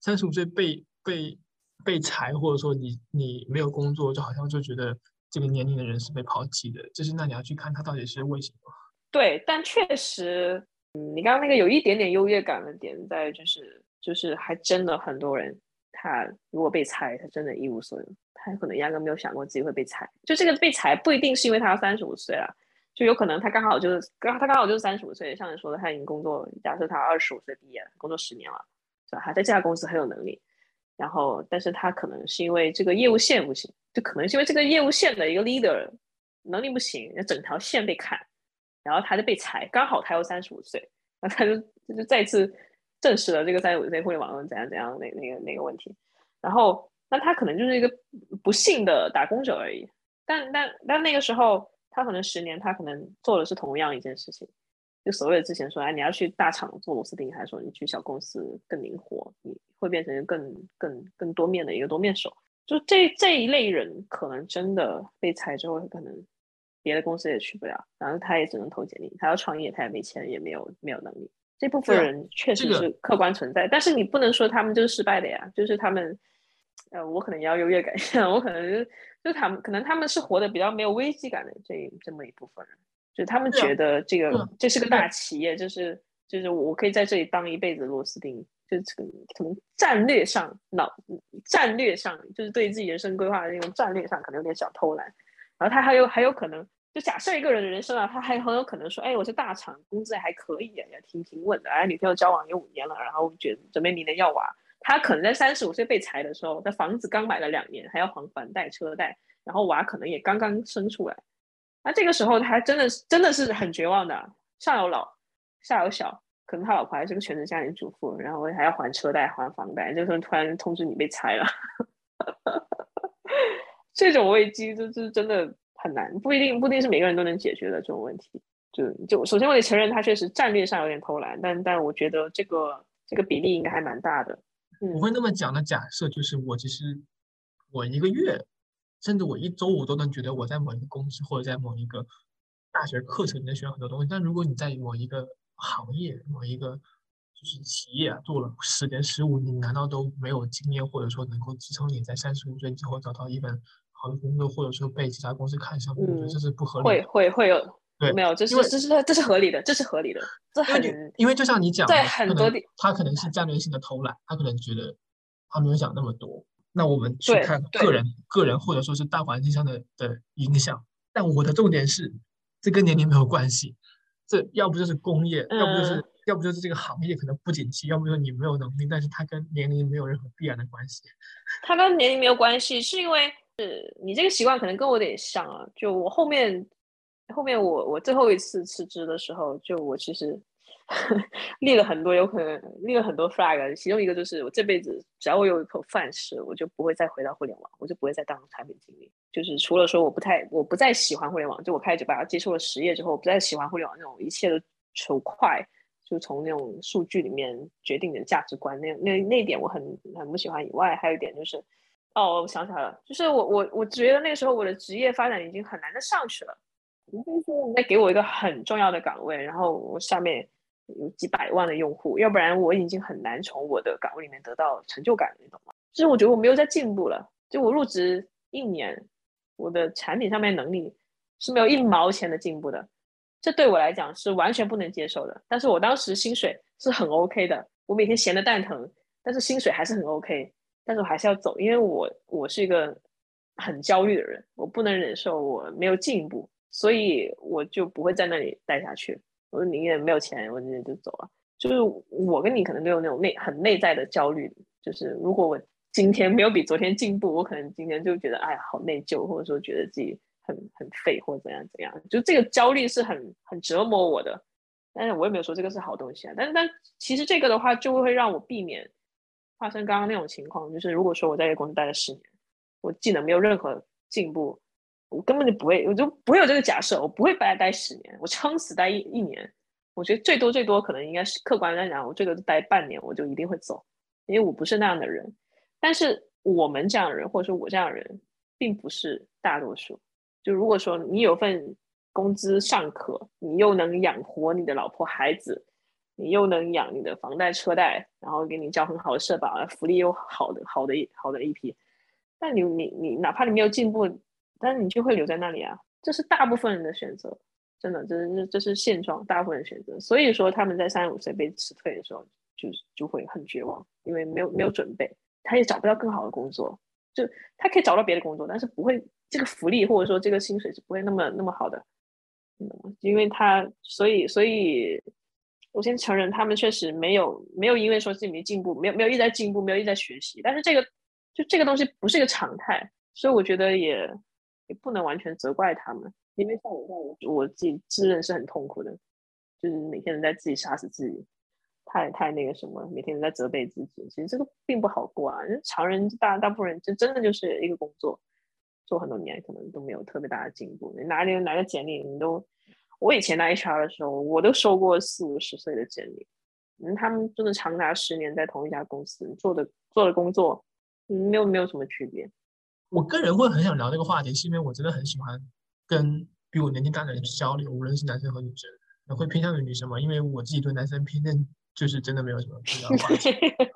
三十五岁被被被裁，或者说你你没有工作，就好像就觉得这个年龄的人是被抛弃的，就是那你要去看他到底是为什么。对，但确实，嗯，你刚刚那个有一点点优越感的点在于就是就是还真的很多人，他如果被裁，他真的一无所有，他可能压根没有想过自己会被裁。就这个被裁不一定是因为他三十五岁了，就有可能他刚好就是刚他刚好就是三十五岁，像你说的，他已经工作，假设他二十五岁毕业，工作十年了，是吧？还在这家公司很有能力，然后但是他可能是因为这个业务线不行，就可能是因为这个业务线的一个 leader 能力不行，那整条线被砍。然后他就被裁，刚好他又三十五岁，那他就就再次证实了这个三十五岁互联网怎样怎样那那个那个问题。然后那他可能就是一个不幸的打工者而已，但但但那个时候他可能十年，他可能做的是同样一件事情。就所谓的之前说，哎，你要去大厂做螺丝钉，还是说你去小公司更灵活，你会变成更更更多面的一个多面手。就这这一类人，可能真的被裁之后，可能别的公司也去不了，然后他也只能投简历，他要创业，他也没钱，也没有没有能力。这部分人确实是客观存在，但是你不能说他们就是失败的呀，就是他们，呃，我可能也要优越感一下，我可能就就他们可能他们是活得比较没有危机感的这这么一部分人，就他们觉得这个、啊这是个大企业，就是就是我可以在这里当一辈子螺丝钉，就是可能可能战略上脑战略上就是对自己人生规划的那种战略上可能有点小偷懒，然后他还有还有可能。就假设一个人的人生啊，他还很有可能说，哎，我是大厂，工资还可以，也挺平稳的，哎，女朋友交往有五年了，然后觉准备明年要娃，他可能在三十五岁被裁的时候，他房子刚买了两年，还要还房贷车贷，然后娃可能也刚刚生出来，那这个时候他真的是真的是很绝望的，上有老下有小，可能他老婆还是个全职家庭主妇，然后还要还车贷还房贷，这个时候突然通知你被裁了，这种危机就就真的很难，不一定不一定是每个人都能解决的这种问题。就就首先我得承认他确实战略上有点偷懒，但但我觉得这个这个比例应该还蛮大的。我会那么讲的假设就是，我其实我一个月，甚至我一周，我都能觉得我在某一个公司或者在某一个大学课程里面学到很多东西。但如果你在某一个行业、某一个就是企业做了十年、十五年，难道都没有经验，或者说能够支撑你在三十五岁之后找到一份好的工作，或者说被其他公司看上？我觉得这是不合理会的。会会有对没有？这是因为这是这是合理的，这是合理的，这很因为就像你讲的，在可能很多地他可能是战略性的偷懒，他可能觉得他没有想那么多。那我们去看个人、个人或者说是大环境上的的影响。但我的重点是，这跟年龄没有关系。这要不就是工业，要不就是嗯要不就是这个行业可能不景气，要不就是你没有能力，但是它跟年龄没有任何必然的关系。它跟年龄没有关系，是因为是你这个习惯可能跟我有点像啊。就我后面后面我我最后一次辞职的时候，就我其实 立了很多有可能立了很多 flag，其中一个就是我这辈子只要我有一口饭吃，我就不会再回到互联网，我就不会再当产品经理。就是除了说我不太我不再喜欢互联网，就我开始把它接受了实业之后，我不再喜欢互联网那种一切都求快。就从那种数据里面决定你的价值观，那那那一点我很很不喜欢。以外，还有一点就是，哦，我想起来了，就是我我我觉得那个时候我的职业发展已经很难的上去了。除非说你再给我一个很重要的岗位，然后我下面有几百万的用户，要不然我已经很难从我的岗位里面得到成就感，你懂吗？就是我觉得我没有在进步了。就我入职一年，我的产品上面能力是没有一毛钱的进步的，这对我来讲是完全不能接受的。但是我当时薪水是很 OK 的，我每天闲得蛋疼，但是薪水还是很 OK，但是我还是要走，因为我我是一个很焦虑的人，我不能忍受我没有进步，所以我就不会在那里待下去。我宁愿没有钱，我直接就走了。就是我跟你可能都有那种内很内在的焦虑，就是如果我今天没有比昨天进步，我可能今天就觉得哎呀好内疚，或者说觉得自己很很废或怎样怎样。就这个焦虑是很很折磨我的，但是我也没有说这个是好东西啊。但是但其实这个的话就会让我避免发生刚刚那种情况，就是如果说我在这个公司待了十年，我技能没有任何进步，我根本就不会，我就不会有这个假设，我不会白待十年，我撑死待一一年。我觉得最多最多可能应该是客观来讲，我最多待半年，我就一定会走，因为我不是那样的人。但是我们这样的人，或者说我这样的人，并不是大多数。就如果说你有份工资尚可，你又能养活你的老婆孩子，你又能养你的房贷车贷，然后给你交很好的社保，福利又好的好的好的一批，但你你你哪怕你没有进步，但是你就会留在那里啊，这是大部分人的选择，真的，这是这是现状，大部分人选择。所以说他们在三十五岁被辞退的时候，就就会很绝望，因为没有没有准备。他也找不到更好的工作，就他可以找到别的工作，但是不会这个福利或者说这个薪水是不会那么那么好的，嗯，因为他所以所以，我先承认他们确实没有没有因为说自己没进步，没有没有一直在进步，没有一直在学习，但是这个就这个东西不是一个常态，所以我觉得也也不能完全责怪他们，因为像我这样，我我自己自认是很痛苦的，就是每天都在自己杀死自己。太太那个什么，每天都在责备自己，其实这个并不好过啊。常人大大部分人就真的就是一个工作，做很多年可能都没有特别大的进步。你哪里哪个简历，你都我以前当 HR 的时候，我都收过四五十岁的简历，嗯，他们真的长达十年在同一家公司做的做的工作，没有没有什么区别。我个人会很想聊这个话题，是因为我真的很喜欢跟比我年纪大的人去交流，无论是男生和女生，会偏向于女生嘛，因为我自己对男生偏见。就是真的没有什么必要关系，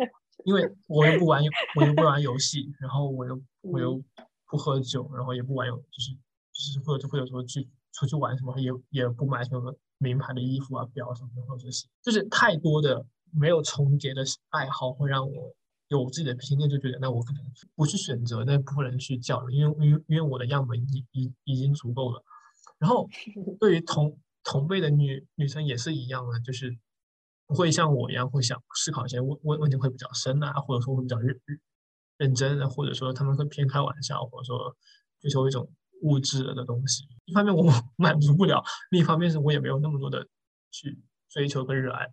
因为我又不玩，我又不玩游戏，然后我又我又不喝酒，然后也不玩游，就是就是会就会有时候去出去玩什么，也也不买什么名牌的衣服啊、表什么的，或者是就是太多的没有重叠的爱好，会让我有自己的偏见，就觉得那我可能不去选择那部分人去交了，因为因为因为我的样本已已已经足够了。然后 对于同同辈的女女生也是一样的，就是。不会像我一样会想思考一些问问问题会比较深啊，或者说会比较认认真的，或者说他们会偏开玩笑，或者说追求一种物质的东西。一方面我 满足不了，另一方面是我也没有那么多的去追求跟热爱。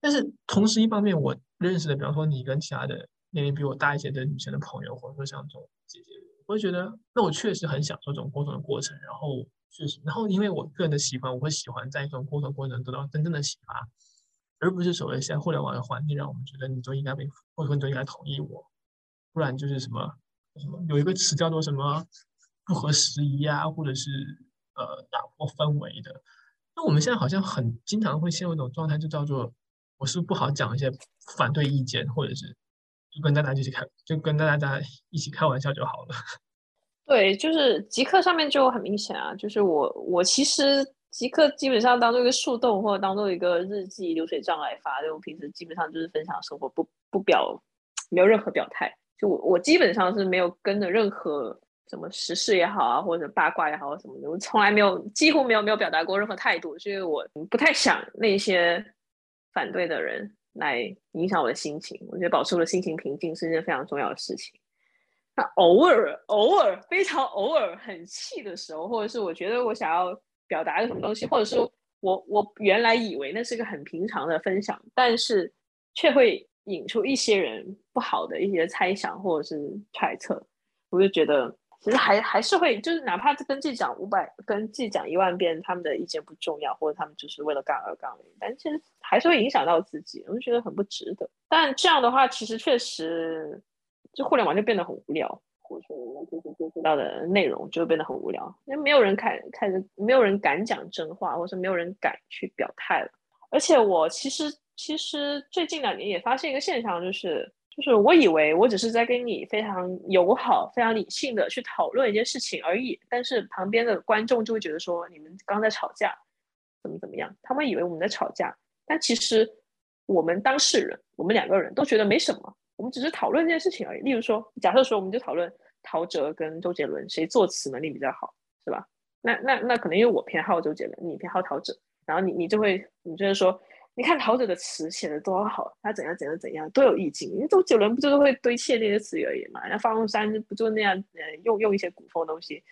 但是同时，一方面我认识的，比方说你跟其他的年龄比我大一些的女生的朋友，或者说像这种姐姐，我会觉得，那我确实很享受这种沟通的过程。然后确实，然后因为我个人的喜欢，我会喜欢在这种沟通过程得到真正的启发。而不是所谓现在互联网的环境让我们觉得你就应该被，或者说你就应该同意我，不然就是什么什么有一个词叫做什么不合时宜啊，或者是呃打破氛围的。那我们现在好像很经常会陷入一种状态，就叫做我是不好讲一些反对意见，或者是就跟大家一起开，就跟大家一起开玩笑就好了。对，就是极客上面就很明显啊，就是我我其实。即刻基本上当做一个树洞，或者当做一个日记流水账来发。就我平时基本上就是分享生活，不不表，没有任何表态。就我我基本上是没有跟着任何什么时事也好啊，或者八卦也好什么的，我从来没有，几乎没有没有表达过任何态度，是因为我不太想那些反对的人来影响我的心情。我觉得保持我的心情平静是一件非常重要的事情。那偶尔偶尔非常偶尔很气的时候，或者是我觉得我想要。表达个什么东西，或者是我我原来以为那是个很平常的分享，但是却会引出一些人不好的一些猜想或者是揣测，我就觉得其实还还是会，就是哪怕跟自己讲五百，跟自己讲一万遍，他们的意见不重要，或者他们只是为了杠而杠，但其实还是会影响到自己，我就觉得很不值得。但这样的话，其实确实，就互联网就变得很无聊。或者说就是接触到的内容就会变得很无聊，因为没有人开开始，没有人敢讲真话，或者没有人敢去表态了。而且我其实其实最近两年也发现一个现象，就是就是我以为我只是在跟你非常友好、非常理性的去讨论一件事情而已，但是旁边的观众就会觉得说你们刚在吵架，怎么怎么样？他们以为我们在吵架，但其实我们当事人，我们两个人都觉得没什么，我们只是讨论这件事情而已。例如说，假设说我们就讨论陶喆跟周杰伦谁作词能力比较好，是吧？那那那可能因为我偏好周杰伦，你偏好陶喆，然后你你就会你就是说。你看陶喆的词写的多好，他怎样怎样怎样多有意境。因为周杰伦不就是会堆砌那些词语而已嘛？那方文山不就那样，呃，用用一些古风东西，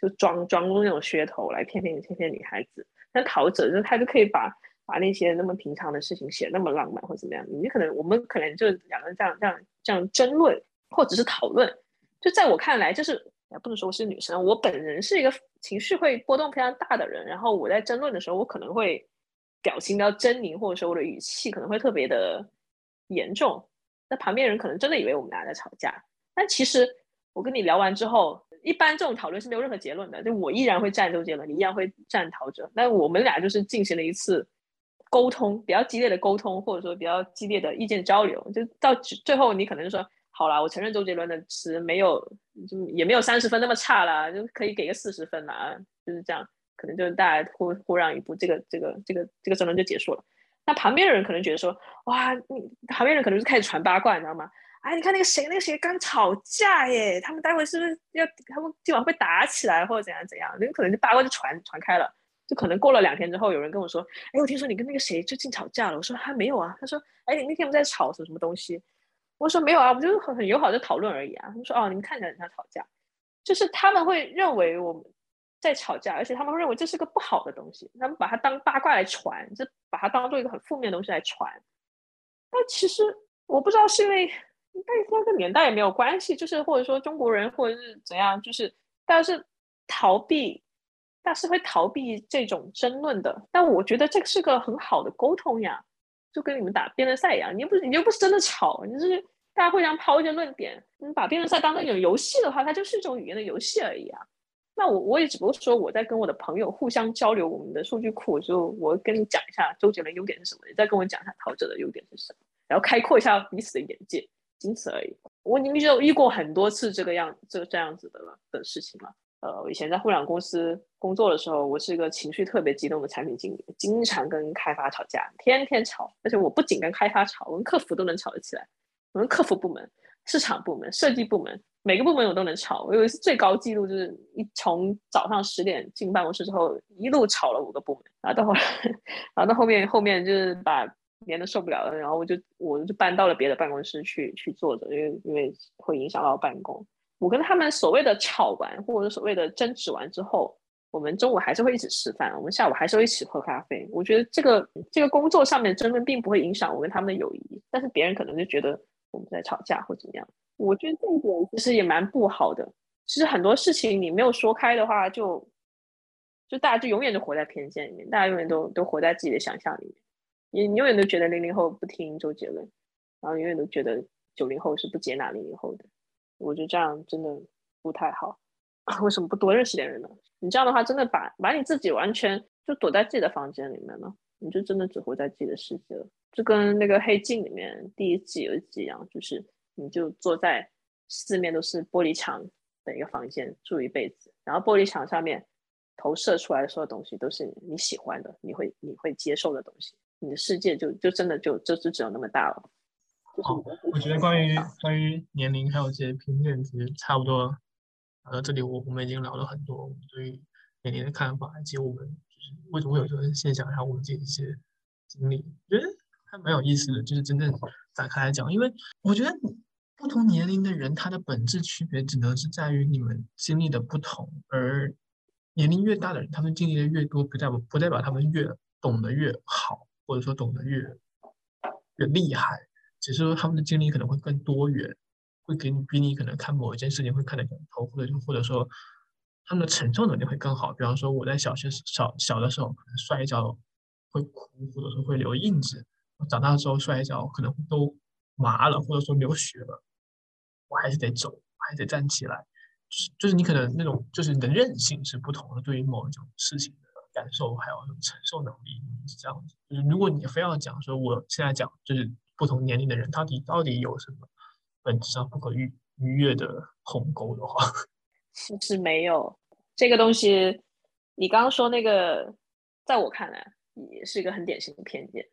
就装装那种噱头来骗骗骗骗女孩子。那陶喆就他就可以把把那些那么平常的事情写那么浪漫或怎么样。你可能我们可能就两个人这样这样这样争论或者是讨论。就在我看来，就是也不能说我是女生，我本人是一个情绪会波动非常大的人。然后我在争论的时候，我可能会。表情比较狰狞，或者说我的语气可能会特别的严重，那旁边人可能真的以为我们俩在吵架。但其实我跟你聊完之后，一般这种讨论是没有任何结论的。就我依然会站周杰伦，你依然会站陶喆。那我们俩就是进行了一次沟通，比较激烈的沟通，或者说比较激烈的意见交流。就到最后，你可能就说好了，我承认周杰伦的词没有，就也没有三十分那么差了，就可以给个四十分了，就是这样。可能就是大家互互让一步，这个这个这个这个争论就结束了。那旁边的人可能觉得说，哇，你旁边人可能就开始传八卦，你知道吗？哎，你看那个谁，那个谁刚吵架耶，他们待会是不是要他们今晚会打起来或者怎样怎样？那可能就八卦就传传开了。就可能过了两天之后，有人跟我说，哎，我听说你跟那个谁最近吵架了。我说还没有啊。他说，哎，你那天我们在吵什么什么东西？我说没有啊，我们就是很很友好的讨论而已啊。他们说，哦，你们看起来很像吵架，就是他们会认为我们。在吵架，而且他们认为这是个不好的东西，他们把它当八卦来传，就把它当做一个很负面的东西来传。但其实我不知道是因为跟那个年代也没有关系，就是或者说中国人或者是怎样，就是大家是逃避，大家是会逃避这种争论的。但我觉得这个是个很好的沟通呀，就跟你们打辩论赛一样，你又不是你又不是真的吵，你就是大家互相抛一些论点。你把辩论赛当成一种游戏的话，它就是一种语言的游戏而已啊。那我我也只不过说我在跟我的朋友互相交流我们的数据库，就我跟你讲一下周杰伦优点是什么，你再跟我讲一下陶喆的优点是什么，然后开阔一下彼此的眼界，仅此而已。我已经遇过很多次这个样这这样子的了的事情了。呃，我以前在互联网公司工作的时候，我是一个情绪特别激动的产品经理，经常跟开发吵架，天天吵，而且我不仅跟开发吵，我跟客服都能吵得起来，我跟客服部门、市场部门、设计部门。每个部门我都能吵，我有一次最高记录就是一从早上十点进办公室之后，一路吵了五个部门，然后到后来，然后到后面后面就是把连的受不了了，然后我就我就搬到了别的办公室去去坐着，因为因为会影响到办公。我跟他们所谓的吵完或者所谓的争执完之后，我们中午还是会一起吃饭，我们下午还是会一起喝咖啡。我觉得这个这个工作上面的争论并不会影响我跟他们的友谊，但是别人可能就觉得我们在吵架或怎么样。我觉得这一点其实也蛮不好的。其实很多事情你没有说开的话，就就大家就永远都活在偏见里面，大家永远都都活在自己的想象里面。你你永远都觉得零零后不听周杰伦，然后永远都觉得九零后是不接纳零零后的。我觉得这样真的不太好。为什么不多认识点人呢？你这样的话，真的把把你自己完全就躲在自己的房间里面了，你就真的只活在自己的世界了。就跟那个黑镜里面第一季有一集一样，就是。你就坐在四面都是玻璃墙的一个房间住一辈子，然后玻璃墙上面投射出来的所有东西都是你喜欢的，你会你会接受的东西，你的世界就就真的就就只有那么大了。好，我觉得关于关于年龄还有这些偏见，其实差不多。呃，这里我我们已经聊了很多我们对于年龄的看法，以及我们就是为什么会有这个现象，还有我们自己一些经历，我觉得还蛮有意思的，就是真正展开来讲，因为我觉得。不同年龄的人，他的本质区别只能是在于你们经历的不同。而年龄越大的人，他们经历的越多，不代表不代表他们越懂得越好，或者说懂得越越厉害。只是说他们的经历可能会更多元，会给你比你可能看某一件事情会看得更透，或者就或者说他们的承受能力会更好。比方说我在小学小小的时候可能摔一跤会哭，或者说会留印子；我长大之后摔一跤可能都麻了，或者说流血了。我还是得走，还得站起来，就是就是你可能那种就是你的韧性是不同的，对于某一种事情的感受还有承受能力是这样子。就是如果你非要讲说我现在讲就是不同年龄的人到底到底有什么本质上不可逾逾越的鸿沟的话，其实没有这个东西。你刚刚说那个，在我看来也是一个很典型的偏见，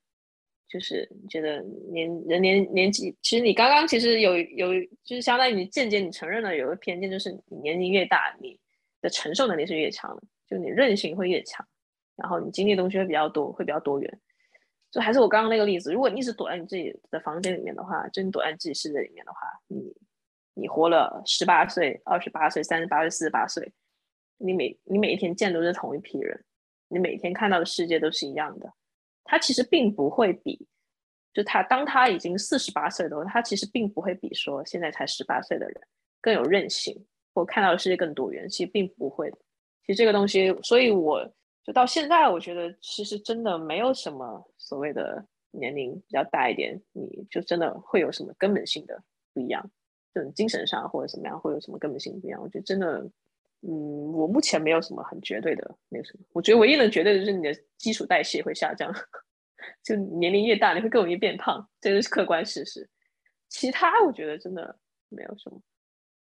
就是觉得年人年年纪，其实你刚刚其实有有，就是相当于你间接你承认了有个偏见，就是你年龄越大，你的承受能力是越强的，就你韧性会越强，然后你经历的东西会比较多，会比较多元。就还是我刚刚那个例子，如果你一直躲在你自己的房间里面的话，就你躲在自己世界里面的话，你你活了十八岁、二十八岁、三十八岁、四十八岁，你每你每一天见都是同一批人，你每天看到的世界都是一样的。他其实并不会比，就他当他已经四十八岁的时候，他其实并不会比说现在才十八岁的人更有韧性，或看到的世界更多元。其实并不会。其实这个东西，所以我。就到现在，我觉得其实真的没有什么所谓的年龄比较大一点，你就真的会有什么根本性的不一样，这种精神上或者怎么样会有什么根本性不一样？我觉得真的，嗯，我目前没有什么很绝对的那个什么。我觉得唯一能绝对的就是你的基础代谢会下降，就年龄越大，你会更容易变胖，这个是客观事实。其他我觉得真的没有什么，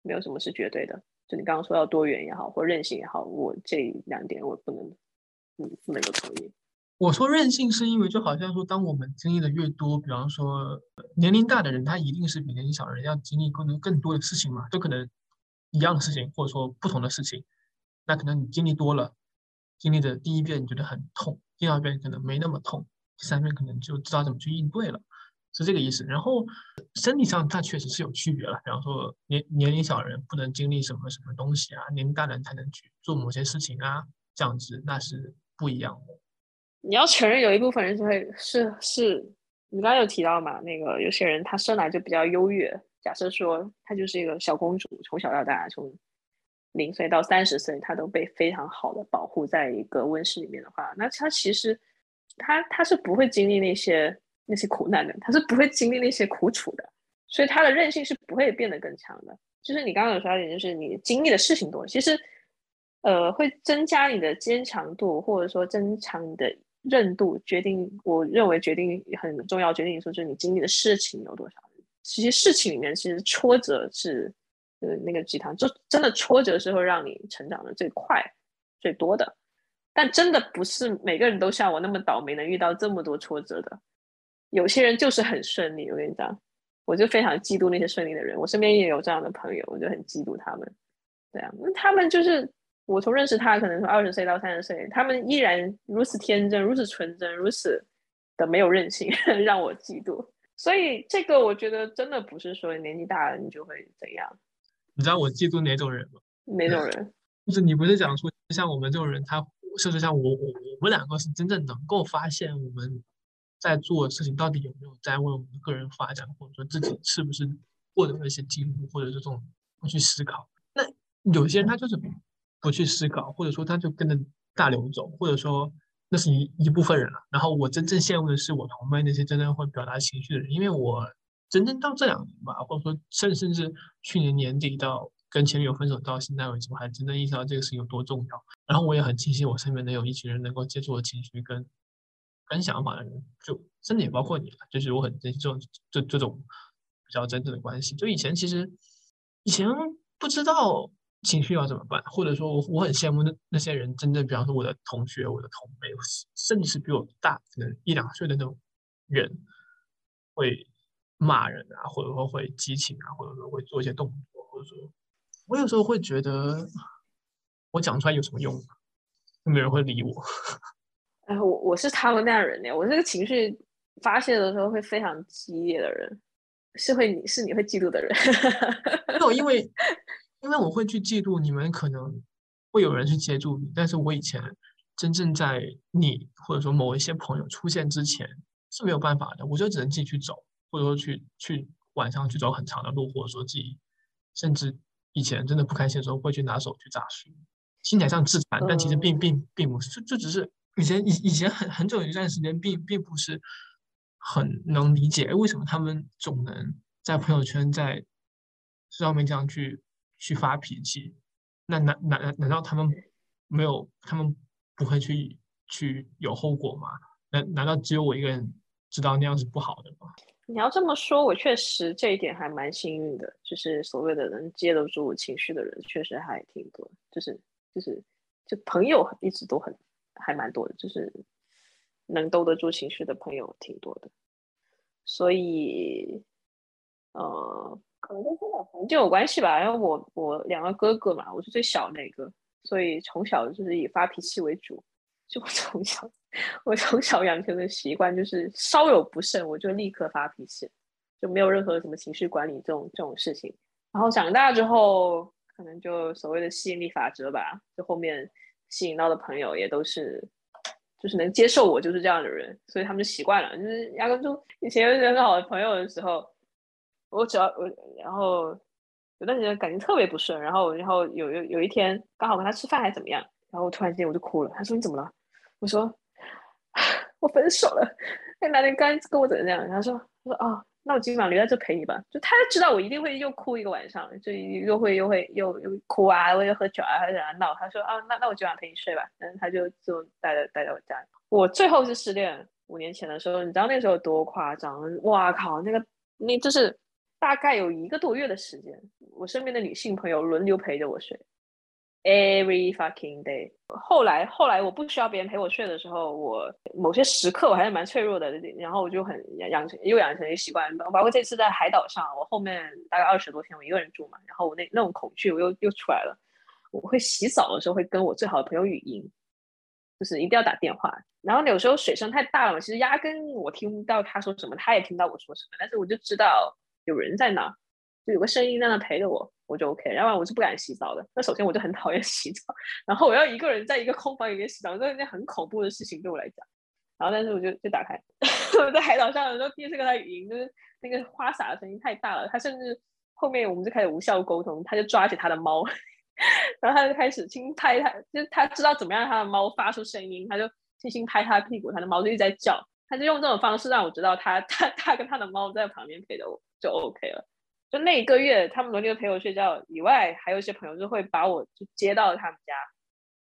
没有什么是绝对的。就你刚刚说要多元也好，或任性也好，我这两点我不能。嗯，不能够同意。我说任性是因为，就好像说，当我们经历的越多，比方说年龄大的人，他一定是比年龄小的人要经历更多更多的事情嘛，都可能一样的事情，或者说不同的事情。那可能你经历多了，经历的第一遍你觉得很痛，第二遍可能没那么痛，第三遍可能就知道怎么去应对了，是这个意思。然后身体上它确实是有区别了，比方说年年龄小人不能经历什么什么东西啊，年龄大人才能去做某些事情啊，这样子那是。不一样的，你要承认有一部分人是会是是，你刚刚有提到嘛？那个有些人他生来就比较优越，假设说她就是一个小公主，从小到大，从零岁到三十岁，她都被非常好的保护在一个温室里面的话，那她其实她她是不会经历那些那些苦难的，她是不会经历那些苦楚的，所以他的韧性是不会变得更强的。就是你刚刚有说到一点，就是你经历的事情多，其实。呃，会增加你的坚强度，或者说增强你的韧度，决定我认为决定很重要，决定因素就是你经历的事情有多少。其实事情里面，其实挫折是呃那个鸡汤，就真的挫折是会让你成长的最快、最多的。但真的不是每个人都像我那么倒霉，能遇到这么多挫折的。有些人就是很顺利，我跟你讲，我就非常嫉妒那些顺利的人。我身边也有这样的朋友，我就很嫉妒他们。对啊，那他们就是。我从认识他，可能从二十岁到三十岁，他们依然如此天真，如此纯真，如此的没有韧性，让我嫉妒。所以这个我觉得真的不是说年纪大了你就会怎样。你知道我嫉妒哪种人吗？哪种人？就是你不是讲说像我们这种人，他甚至像我，我我们两个是真正能够发现我们在做的事情到底有没有在为我们个人发展，或者说自己是不是获得了一些进步，或者这种会去思考。那有些人他就是。不去思考，或者说他就跟着大流走，或者说那是一一部分人了。然后我真正羡慕的是我同辈那些真正会表达情绪的人，因为我真正到这两年吧，或者说甚甚至去年年底到跟前女友分手到现在为止，我还真正意识到这个事情有多重要。然后我也很庆幸我身边能有一群人能够接触我情绪跟跟想法的人，就甚至也包括你了，就是我很珍惜这种这这种比较真正的关系。就以前其实以前不知道。情绪要怎么办？或者说，我我很羡慕那那些人，真正比方说我的同学、我的同辈，甚至是比我大可能一两岁的那种人，会骂人啊，或者说会激情啊，或者说会做一些动作，或者说，我有时候会觉得，我讲出来有什么用？没人会理我。哎，我我是他们那样人呢，我这个情绪发泄的时候会非常激烈的人，是会你是你会嫉妒的人。那我，因为。因为我会去嫉妒你们，可能会有人去接住你，但是我以前真正在你或者说某一些朋友出现之前是没有办法的，我就只能自己去走，或者说去去晚上去走很长的路，或者说自己甚至以前真的不开心的时候会去拿手去砸书，心态上自残，但其实并并并不是，就就只是以前以以前很很久一段时间并并不是很能理解，为什么他们总能在朋友圈在上面这样去。去发脾气，那难难难道他们没有？他们不会去去有后果吗？难难道只有我一个人知道那样是不好的吗？你要这么说，我确实这一点还蛮幸运的，就是所谓的能接得住情绪的人，确实还挺多，就是就是就朋友一直都很还蛮多的，就是能兜得住情绪的朋友挺多的，所以呃，可能就是就有关系吧，因为我我两个哥哥嘛，我是最小那个，所以从小就是以发脾气为主，就我从小。我从小养成的习惯就是稍有不慎我就立刻发脾气，就没有任何什么情绪管理这种这种事情。然后长大之后，可能就所谓的吸引力法则吧，就后面吸引到的朋友也都是，就是能接受我就是这样的人，所以他们就习惯了。就是压根就以前有一些很好的朋友的时候，我只要我然后有段时间感情特别不顺，然后然后有有有一天刚好跟他吃饭还是怎么样，然后突然间我就哭了。他说你怎么了？我说。我分手了，那男的刚跟我怎么样？他说：“他说哦，那我今晚留在这陪你吧。”就他知道我一定会又哭一个晚上，就又会又会又又哭啊，又喝酒啊，或者闹。他说：“啊，那那我今晚陪你睡吧。”然后，他就就待在待在我家里。我最后是失恋五年前的时候，你知道那时候多夸张？哇靠，那个那就是大概有一个多月的时间，我身边的女性朋友轮流陪着我睡。Every fucking day。后来，后来我不需要别人陪我睡的时候，我某些时刻我还是蛮脆弱的。然后我就很养成，又养成一个习惯。包括这次在海岛上，我后面大概二十多天，我一个人住嘛。然后我那那种恐惧，我又又出来了。我会洗澡的时候会跟我最好的朋友语音，就是一定要打电话。然后有时候水声太大了，其实压根我听不到他说什么，他也听到我说什么，但是我就知道有人在那，就有个声音在那陪着我。我就 OK，要不然我是不敢洗澡的。那首先我就很讨厌 洗澡，然后我要一个人在一个空房里面洗澡，这是一件很恐怖的事情对我来讲。然后但是我就就打开，我 在海岛上的时候第一次跟他语音，就是那个花洒的声音太大了，他甚至后面我们就开始无效沟通，他就抓起他的猫，然后他就开始轻拍他，就是他知道怎么样让他的猫发出声音，他就轻轻拍他屁股，他的猫就一直在叫，他就用这种方式让我知道他他他跟他的猫在旁边陪着我，就 OK 了。就那一个月，他们轮流陪我睡觉以外，还有一些朋友就会把我就接到他们家，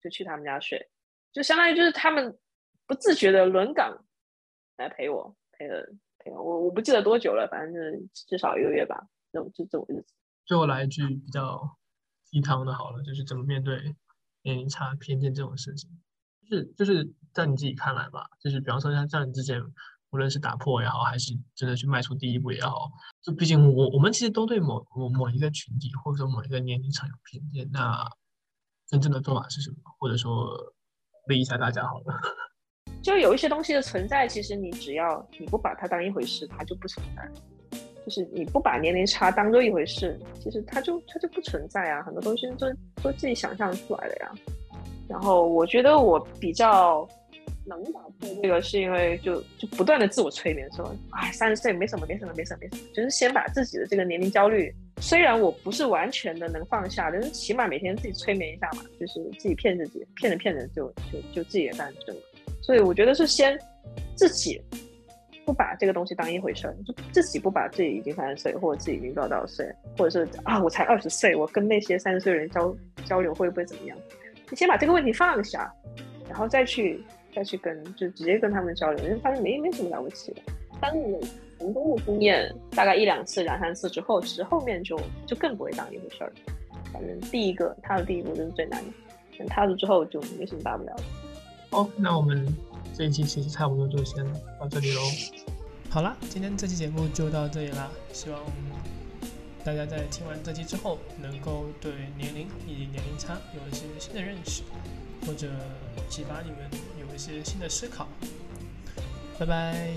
就去他们家睡，就相当于就是他们不自觉的轮岗来陪我，陪了陪我，我我不记得多久了，反正是至少一个月吧，这种就这种日子。最后来一句比较鸡汤的，好了，就是怎么面对年龄差偏见这种事情，就是就是在你自己看来吧，就是比方说像像你之前。无论是打破也好，还是真的去迈出第一步也好，就毕竟我我们其实都对某某某一个群体或者说某一个年龄层有偏见。那真正的做法是什么？或者说，问一下大家好了。就有一些东西的存在，其实你只要你不把它当一回事，它就不存在。就是你不把年龄差当做一回事，其实它就它就不存在啊。很多东西都都自己想象出来的呀。然后我觉得我比较。能打破这个，是因为就就不断的自我催眠，说，哎，三十岁没什么，没什么，没什么，没什么，就是先把自己的这个年龄焦虑，虽然我不是完全的能放下，但是起码每天自己催眠一下嘛，就是自己骗自己，骗着骗着就就就自己也翻正了。所以我觉得是先自己不把这个东西当一回事儿，就自己不把自己已经三十岁，或者自己已经多少多少岁，或者是啊我才二十岁，我跟那些三十岁的人交交流会不会怎么样？你先把这个问题放下，然后再去。再去跟就直接跟他们交流，因为发现没没什么了不起的。当你有成功的经验，大概一两次、两三次之后，其实后面就就更不会当一回事儿。反正第一个踏的第一步就是最难的，等踏了之后就没什么大不了的。好，那我们这一期其实差不多就先到这里喽。好了，今天这期节目就到这里啦。希望大家在听完这期之后，能够对年龄以及年龄差有一些新的认识，或者启发你们。一些新的思考，拜拜。